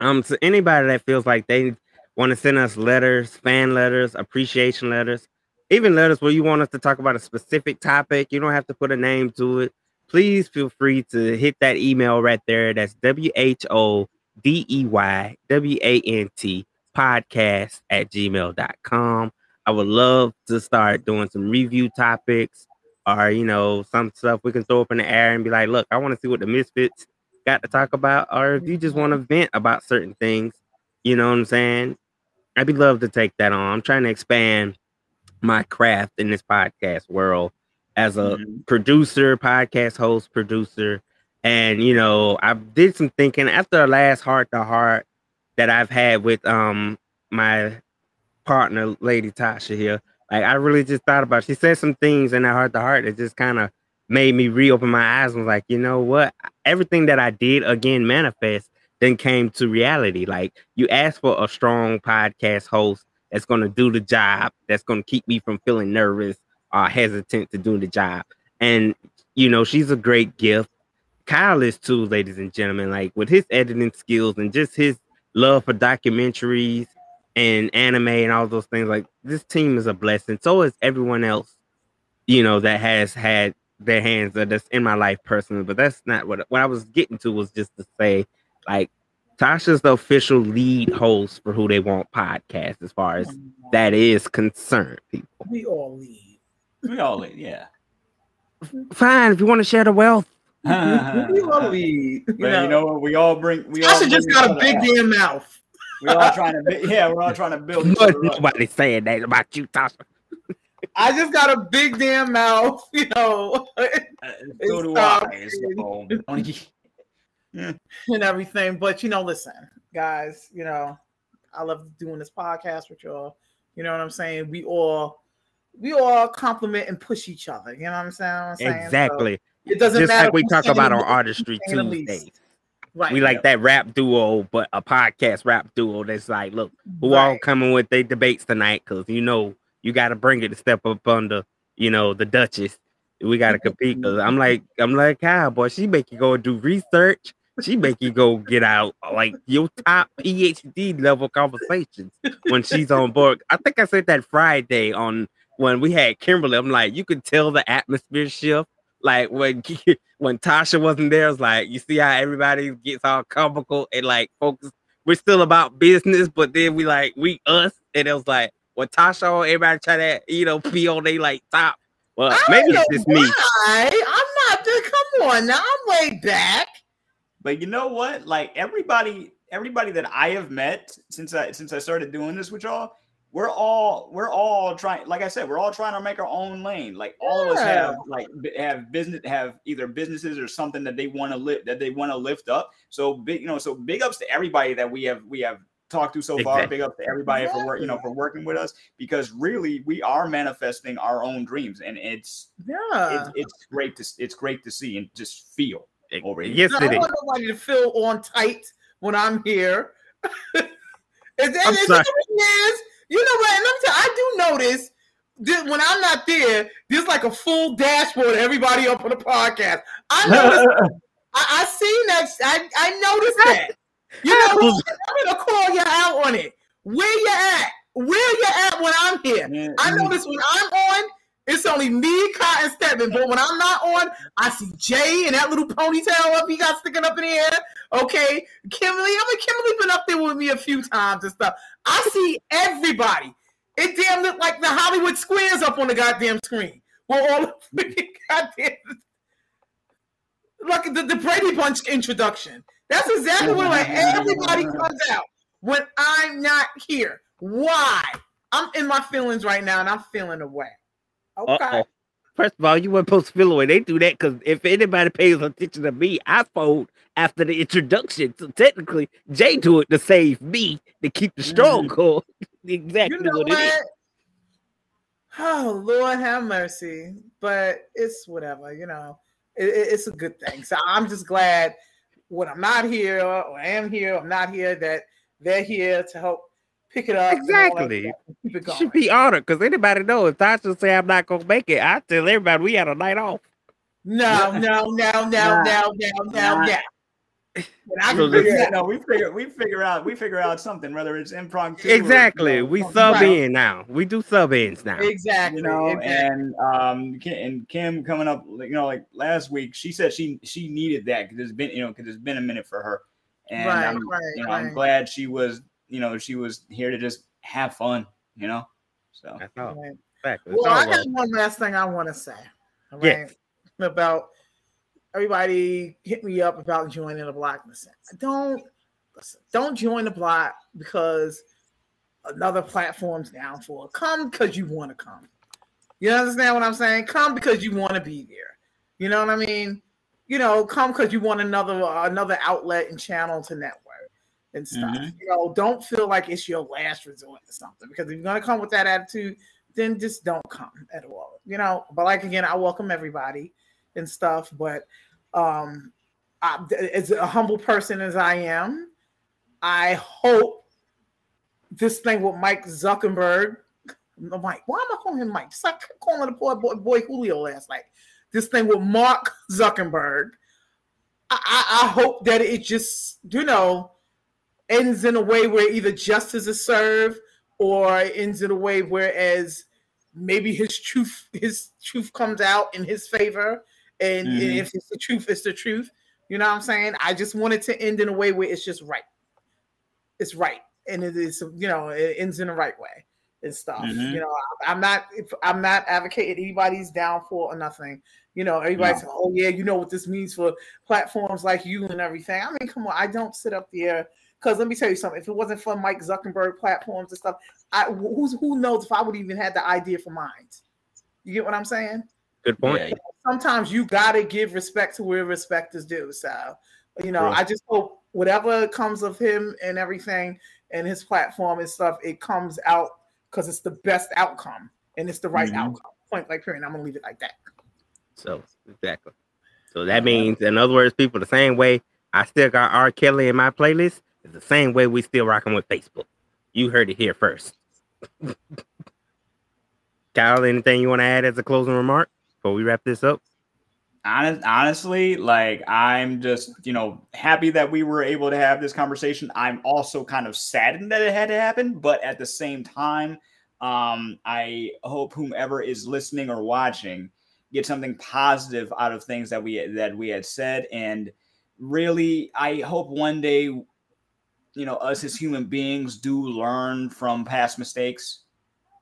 um, to anybody that feels like they want to send us letters, fan letters, appreciation letters, even letters where you want us to talk about a specific topic. You don't have to put a name to it. Please feel free to hit that email right there. That's W H O D E Y W A N T podcast at gmail.com. I would love to start doing some review topics or you know some stuff we can throw up in the air and be like, look, I want to see what the misfits got to talk about, or if you just want to vent about certain things, you know what I'm saying? I'd be love to take that on. I'm trying to expand my craft in this podcast world as a producer, podcast host, producer. And you know, I did some thinking after the last heart to heart that I've had with um my partner, Lady Tasha here. Like I really just thought about. She said some things in that heart to heart that just kind of made me reopen my eyes and was like, you know what? Everything that I did again manifest then came to reality. Like you asked for a strong podcast host that's gonna do the job, that's gonna keep me from feeling nervous or hesitant to do the job. And you know, she's a great gift. Kyle is too, ladies and gentlemen. Like with his editing skills and just his love for documentaries and anime and all those things. Like this team is a blessing. So is everyone else, you know, that has had their hands that that's in my life personally. But that's not what what I was getting to was just to say, like, Tasha's the official lead host for Who Dey Want podcast, as far as that is concerned. People, We all lead. We all lead, yeah. fine if you want to share the wealth. we all lead. You But know, you know what? We all bring. We all Tasha just got a big damn mouth. We all trying to. Yeah, we're all trying to build. Each But other up. nobody saying that about you, Tasha. I just got a big damn mouth, you know, So do I. So, and everything. But you know, listen, guys, you know, I love doing this podcast with y'all. You know what I'm saying? We all we all compliment and push each other. You know what I'm saying? I'm saying? So, Exactly. it doesn't Just matter like we talk about the on Artistry who's saying the least. Tuesdays. Right. We like that rap duo, but a podcast rap duo that's like, look, who all coming with their debates tonight? Because you know you got to bring it to step up under, you know, the Duchess. We got to compete. Because I'm like, I'm like, Kyle, boy, she make you go do research. She make you go get out like your top PhD level conversations when she's on board. I think I said that Friday on when we had Kimberly. I'm like, you could tell the atmosphere shift. Like when when Tasha wasn't there, it's like you see how everybody gets all comical and like focus. We're still about business, but then we like we us, and it was like when Tasha, on, everybody try to you know be on they like top. Well, I maybe don't it's just know me. why. I'm not. Come on, now I'm way back. But you know what? Like everybody, everybody that I have met since I since I started doing this with y'all, we're all we're all trying. Like I said, we're all trying to make our own lane. Like all of us have like have business have either businesses or something that they want to lift that they want to lift up. So big, you know, so big ups to everybody that we have we have talked to so far. Exactly. Big up to everybody for work, you know, for working with us because really we are manifesting our own dreams, and it's Yeah. it's, it's great to it's great to see and just feel over here. Yes, I don't is. want nobody to feel on tight when I'm here. and then I'm it's sorry. is, you know what? And I'm t- I do notice that when I'm not there, there's like a full dashboard of everybody up on the podcast. I noticed. I, I seen that. I, I noticed that. You know? I'm gonna call you out on it. Where you at? Where you at when I'm here? Mm-hmm. I notice when I'm on, it's only me, Cotton Stedman. But when I'm not on, I see Jay and that little ponytail up he got sticking up in the air. Okay, Kimberly. I mean, Kimberly been up there with me a few times and stuff. I see everybody. It damn look like the Hollywood squares up on the goddamn screen. Well, all the freaking goddamn like the, the Brady Bunch introduction. That's exactly what like everybody comes out when I'm not here. Why? I'm in my feelings right now and I'm feeling away. Okay. Uh-oh. First of all, you weren't supposed to feel away. They do that because if anybody pays attention to me, I fold after the introduction. So technically, Jay do it to save me to keep the mm-hmm. stronghold. exactly You know what, it is. Oh Lord, have mercy. But it's whatever, you know. It, it- it's a good thing. So I'm just glad when I'm not here or I am here, I'm not here that they're here to help pick it up. and all that Exactly. stuff and Keep it should be honored because anybody know if Tasha say I'm not gonna make it, I tell everybody we had a night off. No, no, no, no, Nah. no, no, no, Nah. no. And I So can figure Yeah, no, we figure we figure out we figure out something whether it's impromptu. or, Exactly. you know, we sub else. in now. We do sub ins now. Exactly. you know, exactly. and um, and Kim coming up, you know, like last week, she said she she needed that because it's been, you know, because it's been a minute for her, and Right, I'm, right, you know, I'm glad she was, you know, she was here to just have fun, you know. So That's all. Right. Fact. Well, all I love. got one last thing I want to say. all Yes. About everybody hit me up about joining the block. Listen, don't listen, don't join the block because another platform's down for it. Come because you want to come. You understand what I'm saying? Come because you want to be there. You know what I mean? You know, come because you want another another outlet and channel to network and stuff. Mhm. You know, don't feel like it's your last resort or something. Because if you're gonna come with that attitude, then just don't come at all. You know, but like again, I welcome everybody and stuff. But um I, as a humble person as I am, I hope this thing with Mike Zuckerberg. Mike, why am I calling him Mike? Just like calling the poor boy, boy Julio last night. This thing with Mark Zuckerberg. I, I, I hope that it just, you know, ends in a way where either justice is served or ends in a way whereas maybe his truth his truth comes out in his favor and, and Mhm. if it's the truth it's the truth you know what i'm saying i just want it to end in a way where it's just right it's right and it is you know it ends in the right way and stuff Mhm. you know I, i'm not if i'm not advocating anybody's downfall or nothing you know everybody's No. like, oh yeah you know what this means for platforms like you and everything i mean come on i don't sit up there because let me tell you something if it wasn't for mike zuckerberg platforms and stuff i who's who knows if i would even had the idea for mine you get what i'm saying Good point. Yeah. Sometimes you gotta give respect to where respect is due. So, you know, True. I just hope whatever comes of him and everything and his platform and stuff, it comes out because it's the best outcome and it's the right Mhm. outcome. Point blank period. I'm gonna leave it like that. So exactly. So that means, in other words, people the same way I still got R. Kelly in my playlist is the same way we still rocking with Facebook. You heard it here first. Kyle, anything you want to add as a closing remark before we wrap this up? honest, honestly, like I'm just, you know, happy that we were able to have this conversation. I'm also kind of saddened that it had to happen, but at the same time, um, I hope whomever is listening or watching get something positive out of things that we that we had said, and really, I hope one day, you know, us as human beings do learn from past mistakes.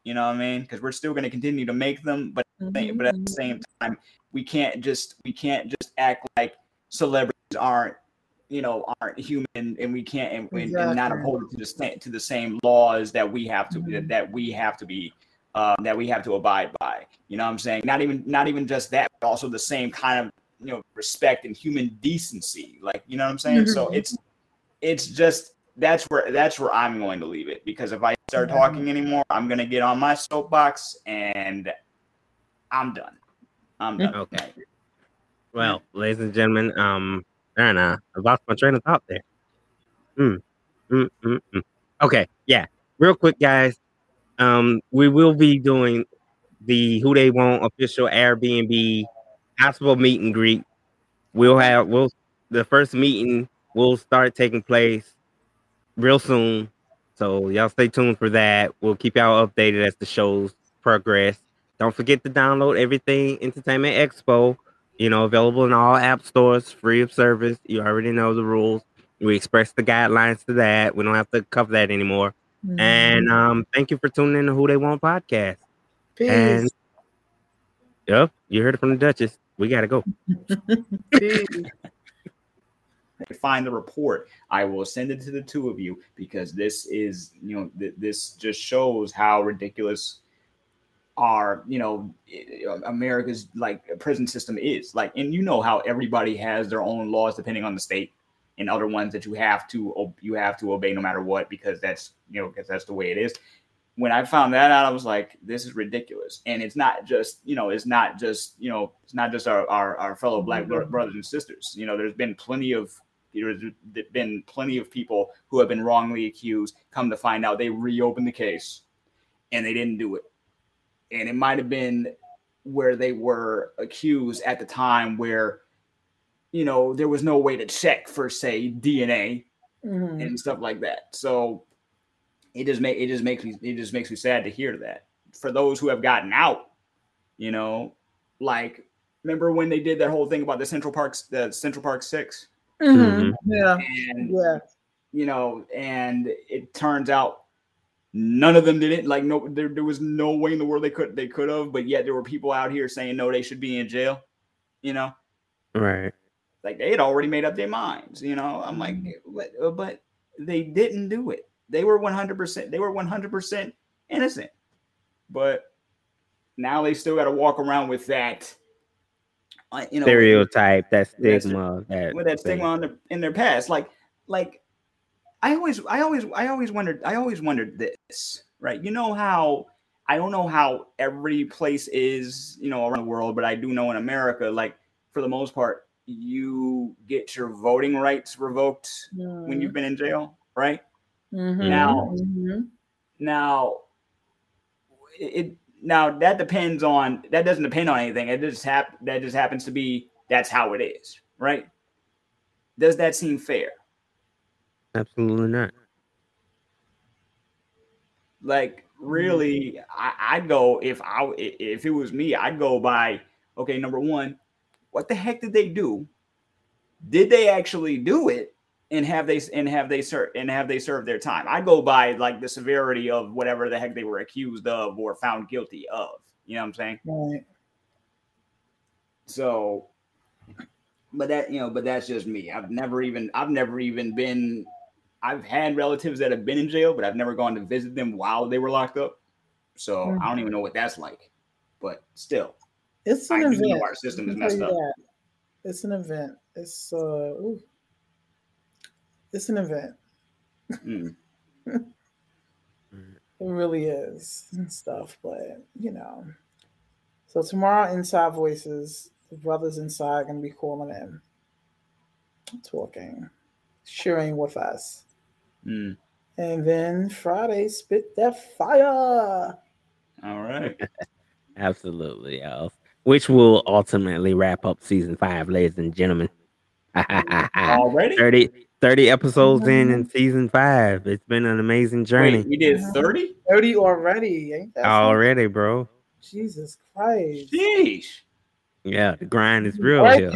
You know what I mean? Because we're still going to continue to make them, but but at the same time, we can't just we can't just act like celebrities aren't you know aren't human and we can't and, and- and not Exactly. uphold to the same to the same laws that we have to Mhm. that we have to be um, that we have to abide by you know what i'm saying not even not even just that but also the same kind of you know respect and human decency like you know what i'm saying so Mhm. it's it's just that's where that's where i'm going to leave it because if i start talking anymore i'm going to get on my soapbox and i'm done i'm done Okay. Well, ladies and gentlemen, um, and uh, I lost my train of thought there. Mm, mm, mm, mm. Okay, yeah. Real quick, guys. Um, we will be doing the Who Dey Want official Airbnb possible meet and greet. We'll have we'll the first meeting will start taking place real soon. So y'all stay tuned for that. We'll keep y'all updated as the shows progress. Don't forget to download everything Entertainment Expo. You know, available in all app stores, free of service. You already know the rules. We express the guidelines to that. We don't have to cover that anymore. And um, thank you for tuning in to Who Dey Want podcast. Peace. And yep, you heard it from the Duchess. We gotta go. Find the report i will send it to the two of you because this is you know th- this just shows how ridiculous our you know america's like prison system is. Like and you know how everybody has their own laws depending on the state and other ones that you have to you have to obey no matter what because that's you know because that's the way it is when i found that out i was like this is ridiculous. And it's not just you know it's not just you know it's not just our our, our fellow black bro- brothers and sisters. You know there's been plenty of there's been plenty of people who have been wrongly accused come to find out they reopened the case and they didn't do it. And it might have been where they were accused at the time where you know there was no way to check for say dna Mhm. and stuff like that. So it just make it just makes me it just makes me sad to hear that for those who have gotten out you know like remember when they did that whole thing about the central parks the central park six Mhm. Yeah. and Yeah. you know and it turns out None of them did it. Like no, there, there was no way in the world they could they could have. But yet there were people out here saying no, they should be in jail. You know, Right. like they had already made up their minds. You know, I'm like, but, but they didn't do it. They were 100. percent They were 100 percent innocent. But now they still got to walk around with that. uh, You know, Stereotype, that That's- stigma, that, with that thing. stigma on their, in their past. Like, like I always, I always, I always wondered, I always wondered this, right? You know how I don't know how every place is, you know, around the world, but I do know in America, like for the most part, you get your voting rights revoked when you've been in jail, right? Mhm. Now, Mhm. now it now that depends on that doesn't depend on anything. It just hap- that just happens to be that's how it is, right? Does that seem fair? Absolutely not. Like really, I, I'd go if I if it was me, I'd go by okay. Number one, what the heck did they do? Did they actually do it? And have they and have they served and have they served their time? I go by like the severity of whatever the heck they were accused of or found guilty of. You know what I'm saying? Right. So, but that you know, but that's just me. I've never even I've never even been. I've had relatives that have been in jail, but I've never gone to visit them while they were locked up. So I don't even know what that's like. But still, It's I an know event. our system I is messed up. that. It's an event. It's uh, ooh. It's an event. Mm. It really is and stuff, but you know. So tomorrow, Inside Voices, the brothers inside are gonna be calling in, talking, sharing with us, Mm. and then Friday, spit that fire. All right. Absolutely, y'all. Which will ultimately wrap up season five, ladies and gentlemen. Already? 30, 30 episodes in in mm-hmm. season five. It's been an amazing journey Wait, we did uh-huh. thirty. Thirty already, ain't that already, bro. Jesus Christ! Sheesh. Yeah, the grind is real Right. here.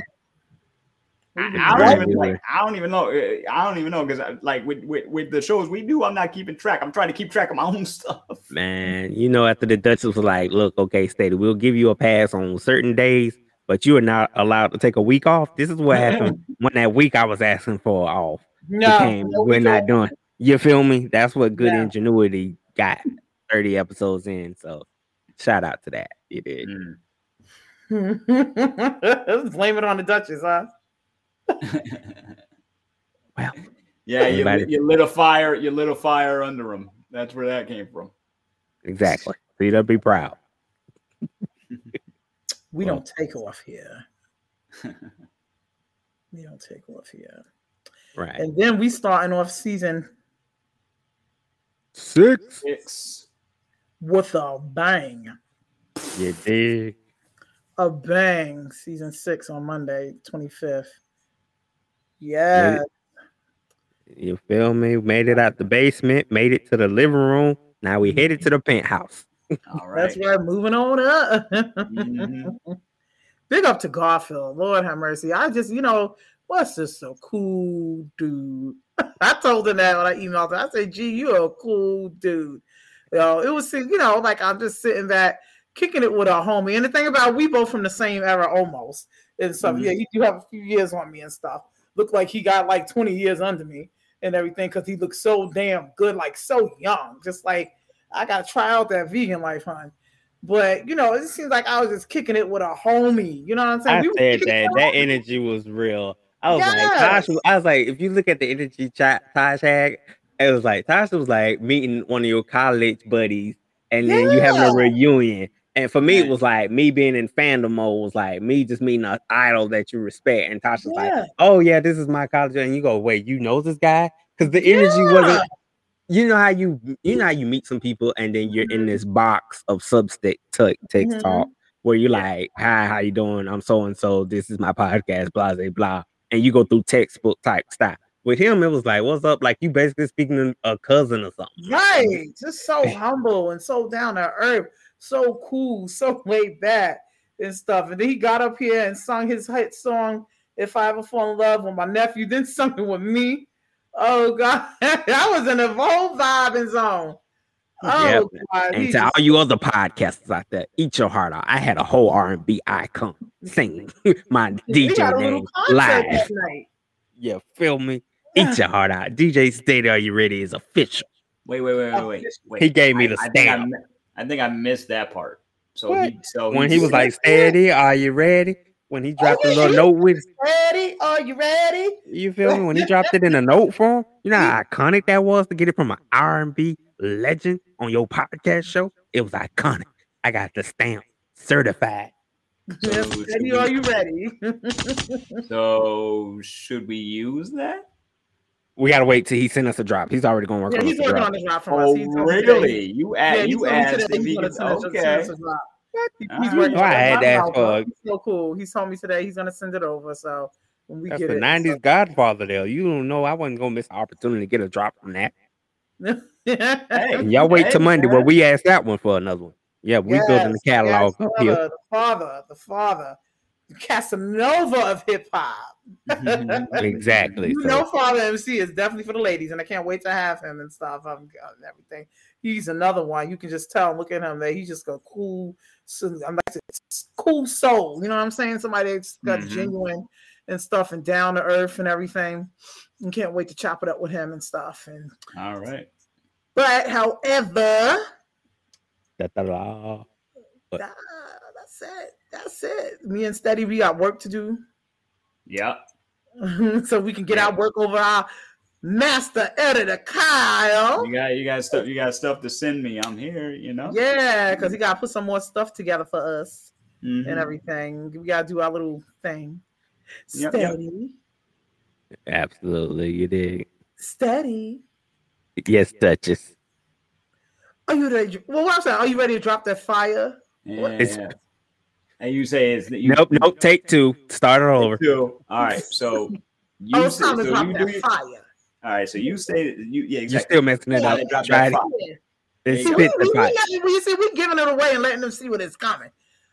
I, I don't even like. I don't even know. uh, I don't even know because uh, like with, with with the shows we do, I'm not keeping track. I'm trying to keep track of my own stuff. Man, you know, after the Duchess was like, look, okay, Steady, we'll give you a pass on certain days, but you are not allowed to take a week off. This is what happened when that week I was asking for off No, became no, we're not doing. You feel me? That's what good Yeah. ingenuity got 30 episodes in. So shout out to that. You did. Mm. Blame it on the Duchess, huh? Well, Yeah, you, lit- you lit a fire. You lit a fire under them. That's where that came from. exactly. So you to be proud. We Well. don't take off here. we don't take off here. Right. And then we starting off season Six. Six. with a bang. You dig? A bang. Season six on Monday, 25th. Yeah. You feel me? Made it out the basement, made it to the living room. Now we headed to the penthouse. All right. That's right. Moving on up. Mhm. Big up to Garfield. Lord have mercy. I just, you know, what's this so cool dude? I told him that when I emailed him. I said, gee, you're a cool dude. You know, it was, you know, like I'm just sitting back, kicking it with a homie. And the thing about we both from the same era almost and stuff. Mhm. Yeah, you do have a few years on me and stuff. Look like he got like 20 years under me and everything because he looks so damn good, like so young. Just like I gotta try out that vegan life, hon. But you know, it seems like I was just kicking it with a homie. You know what I'm saying? I We said that. That energy was real. I was like, Yes. Tasha, I was like, if you look at the energy chat Tosh had, it was like Tasha was like meeting one of your college buddies, and then you having a reunion. And for me, it was like me being in fandom mode was like me just meeting an idol that you respect. And Tasha's Yeah. like, oh yeah, this is my college. And you go, wait, you know this guy? Because the energy Yeah. wasn't. You know how you you know how you meet some people and then you're in Mhm. this box of substick text Mhm. talk where you're like, hi, how you doing? I'm so and so. This is my podcast, blah, blah, blah. And you go through textbook type stuff. With him, it was like, what's up? Like you basically speaking to a cousin or something. Right. Just so humble and so down to earth, so cool, so laid back and stuff. And then he got up here and sung his hit song, If I Ever Fall in Love with my nephew, then sung it with me. Oh God, I was in a whole vibing zone. Oh, Yep. God, And he to all you other podcasters out there, eat your heart out. I had a whole R and B icon singing my DJ got a little name live. that night. You feel me? Eat your heart out. DJ Steady, are you ready? Is official. Wait, wait, wait, wait, wait. wait. He gave me the I, I think I, stamp. I think I missed that part. So he, so When he was like, "Steady, are you ready?" When he oh, dropped yeah, his little he- note with, Ready? Are you ready? you feel me? When he dropped it in a note form, you know how iconic that was to get it from an R and B legend on your podcast show. It was iconic. I got the stamp, certified. Yes, should Ready? we- Are you ready? so should we use that? We gotta wait till he send us a drop. He's already gonna work yeah, on he's us working drop. on the drop from Oh, us. He told me really? You Yeah, asked? he you told asked today if he could? us- send Okay. Us a drop. He- All He's working Oh, I on the had that now, for- He's so cool. He told me today he's gonna send it over. So when we That's get the it, '90s Godfather. There, you don't know. I wasn't gonna miss an opportunity to get a drop from that. Hey, Y'all wait till Monday, man. but we ask that one for another one. Yeah, we building the catalog yes, up here. father, The father, the father, the Casanova of hip hop. Exactly. You so- know, Father MC is definitely for the ladies, and I can't wait to have him and stuff um, and everything. He's another one. You can just tell. Look at him. That he's just a cool, I'm like it's cool soul. You know what I'm saying? Somebody that's got Mhm. genuine and stuff, and down to earth and everything. And can't wait to chop it up with him and stuff. And All right. but, however, Da-da-da. But- ah, that's it. That's it. Me and Steady, we got work to do. Yep. so we can get our work over our master editor Kyle. You got you got stuff you got stuff to send me. I'm here. You know. Yeah, because he got to put some more stuff together for us Mhm. and everything. We got to do our little thing. Yep, yep. Steady, Absolutely, you did. steady. Yes, Duchess. Are you ready? Well, what I'm saying, are you ready to drop that fire? Yeah. It's- And you say it's you, Nope, nope. Take two. Start it over. Two. All right. So you oh, it's say, time to drop you that do fire. All right. So you say you yeah exactly. You're still messing it Yeah, up. they dropped Try that it. fire. Yeah. See, See, we, spit we, the we, pot. let- we, see, we giving it away and letting them see what is coming.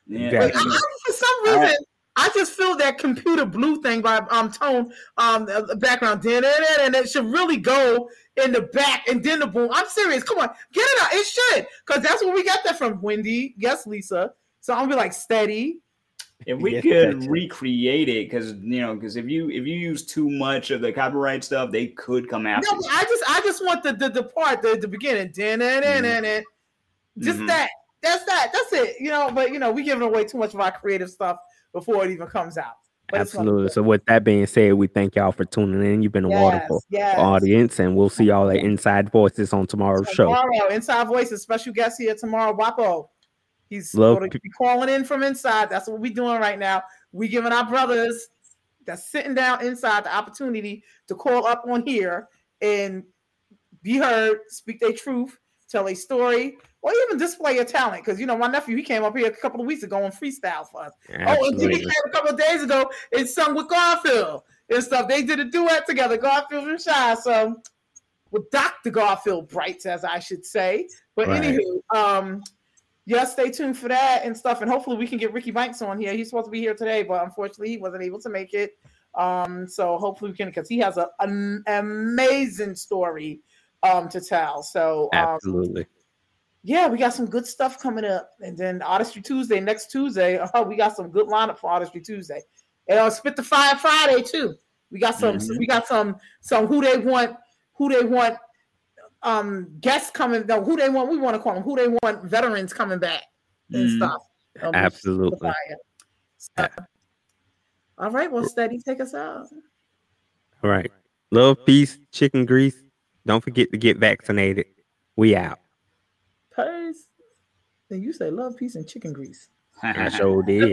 Yeah. Exactly. But I, I, for some reason, right. I just feel that computer blue thing by um tone um the the background din and it should really go in the back and then the boom. I'm serious. Come on, get it out. It should because that's where we got that from. Wendy, yes, Lisa. So I'm gonna be like steady. If we Yes, could recreate it, because you know, because if you if you use too much of the copyright stuff, they could come after. but you. I just I just want the the, the part the, the beginning. Din and just Mhm. that. That's that. That's it. You know, but you know, we giving away too much of our creative stuff before it even comes out. But it's gonna be Absolutely. So with that being said, we thank y'all for tuning in. You've been a Yes, wonderful yes. audience, and we'll see y'all at Inside Voices on tomorrow's show. Tomorrow, Inside Voices, special guest here tomorrow, Wapo. He's Love going to pe- be calling in from inside. That's what we're doing right now. We're giving our brothers that's sitting down inside the opportunity to call up on here and be heard, speak their truth, tell a story, or even display your talent. Because you know, my nephew he came up here a couple of weeks ago and freestyle for us. Oh, and he came a couple of days ago and sung with Garfield and stuff. They did a duet together, Garfield and Shy. So with Dr. Garfield Brights, as I should say. But Right. anywho, um, yeah, stay tuned for that and stuff. And hopefully we can get Ricky Banks on here. He's supposed to be here today, but unfortunately he wasn't able to make it. Um, so hopefully we can because he has a, an amazing story um to tell. So um, Absolutely. yeah, we got some good stuff coming up. And then Artistry Tuesday, next Tuesday, oh, we got some good lineup for Artistry Tuesday. And on Spit the Fire Friday too. We got some, Mhm. we got some, some Who Dey Want, Who Dey Want, um, guests coming. No, Who Dey Want. We want to call them Who Dey Want. Veterans coming back and Mhm. stuff. on the Spit the Absolutely. Fire. So, all right, well, steady, take us out. All right. Love, peace, chicken grease. Don't forget to get vaccinated. We out. Peace. Then you say love, peace, and chicken grease. I sure did.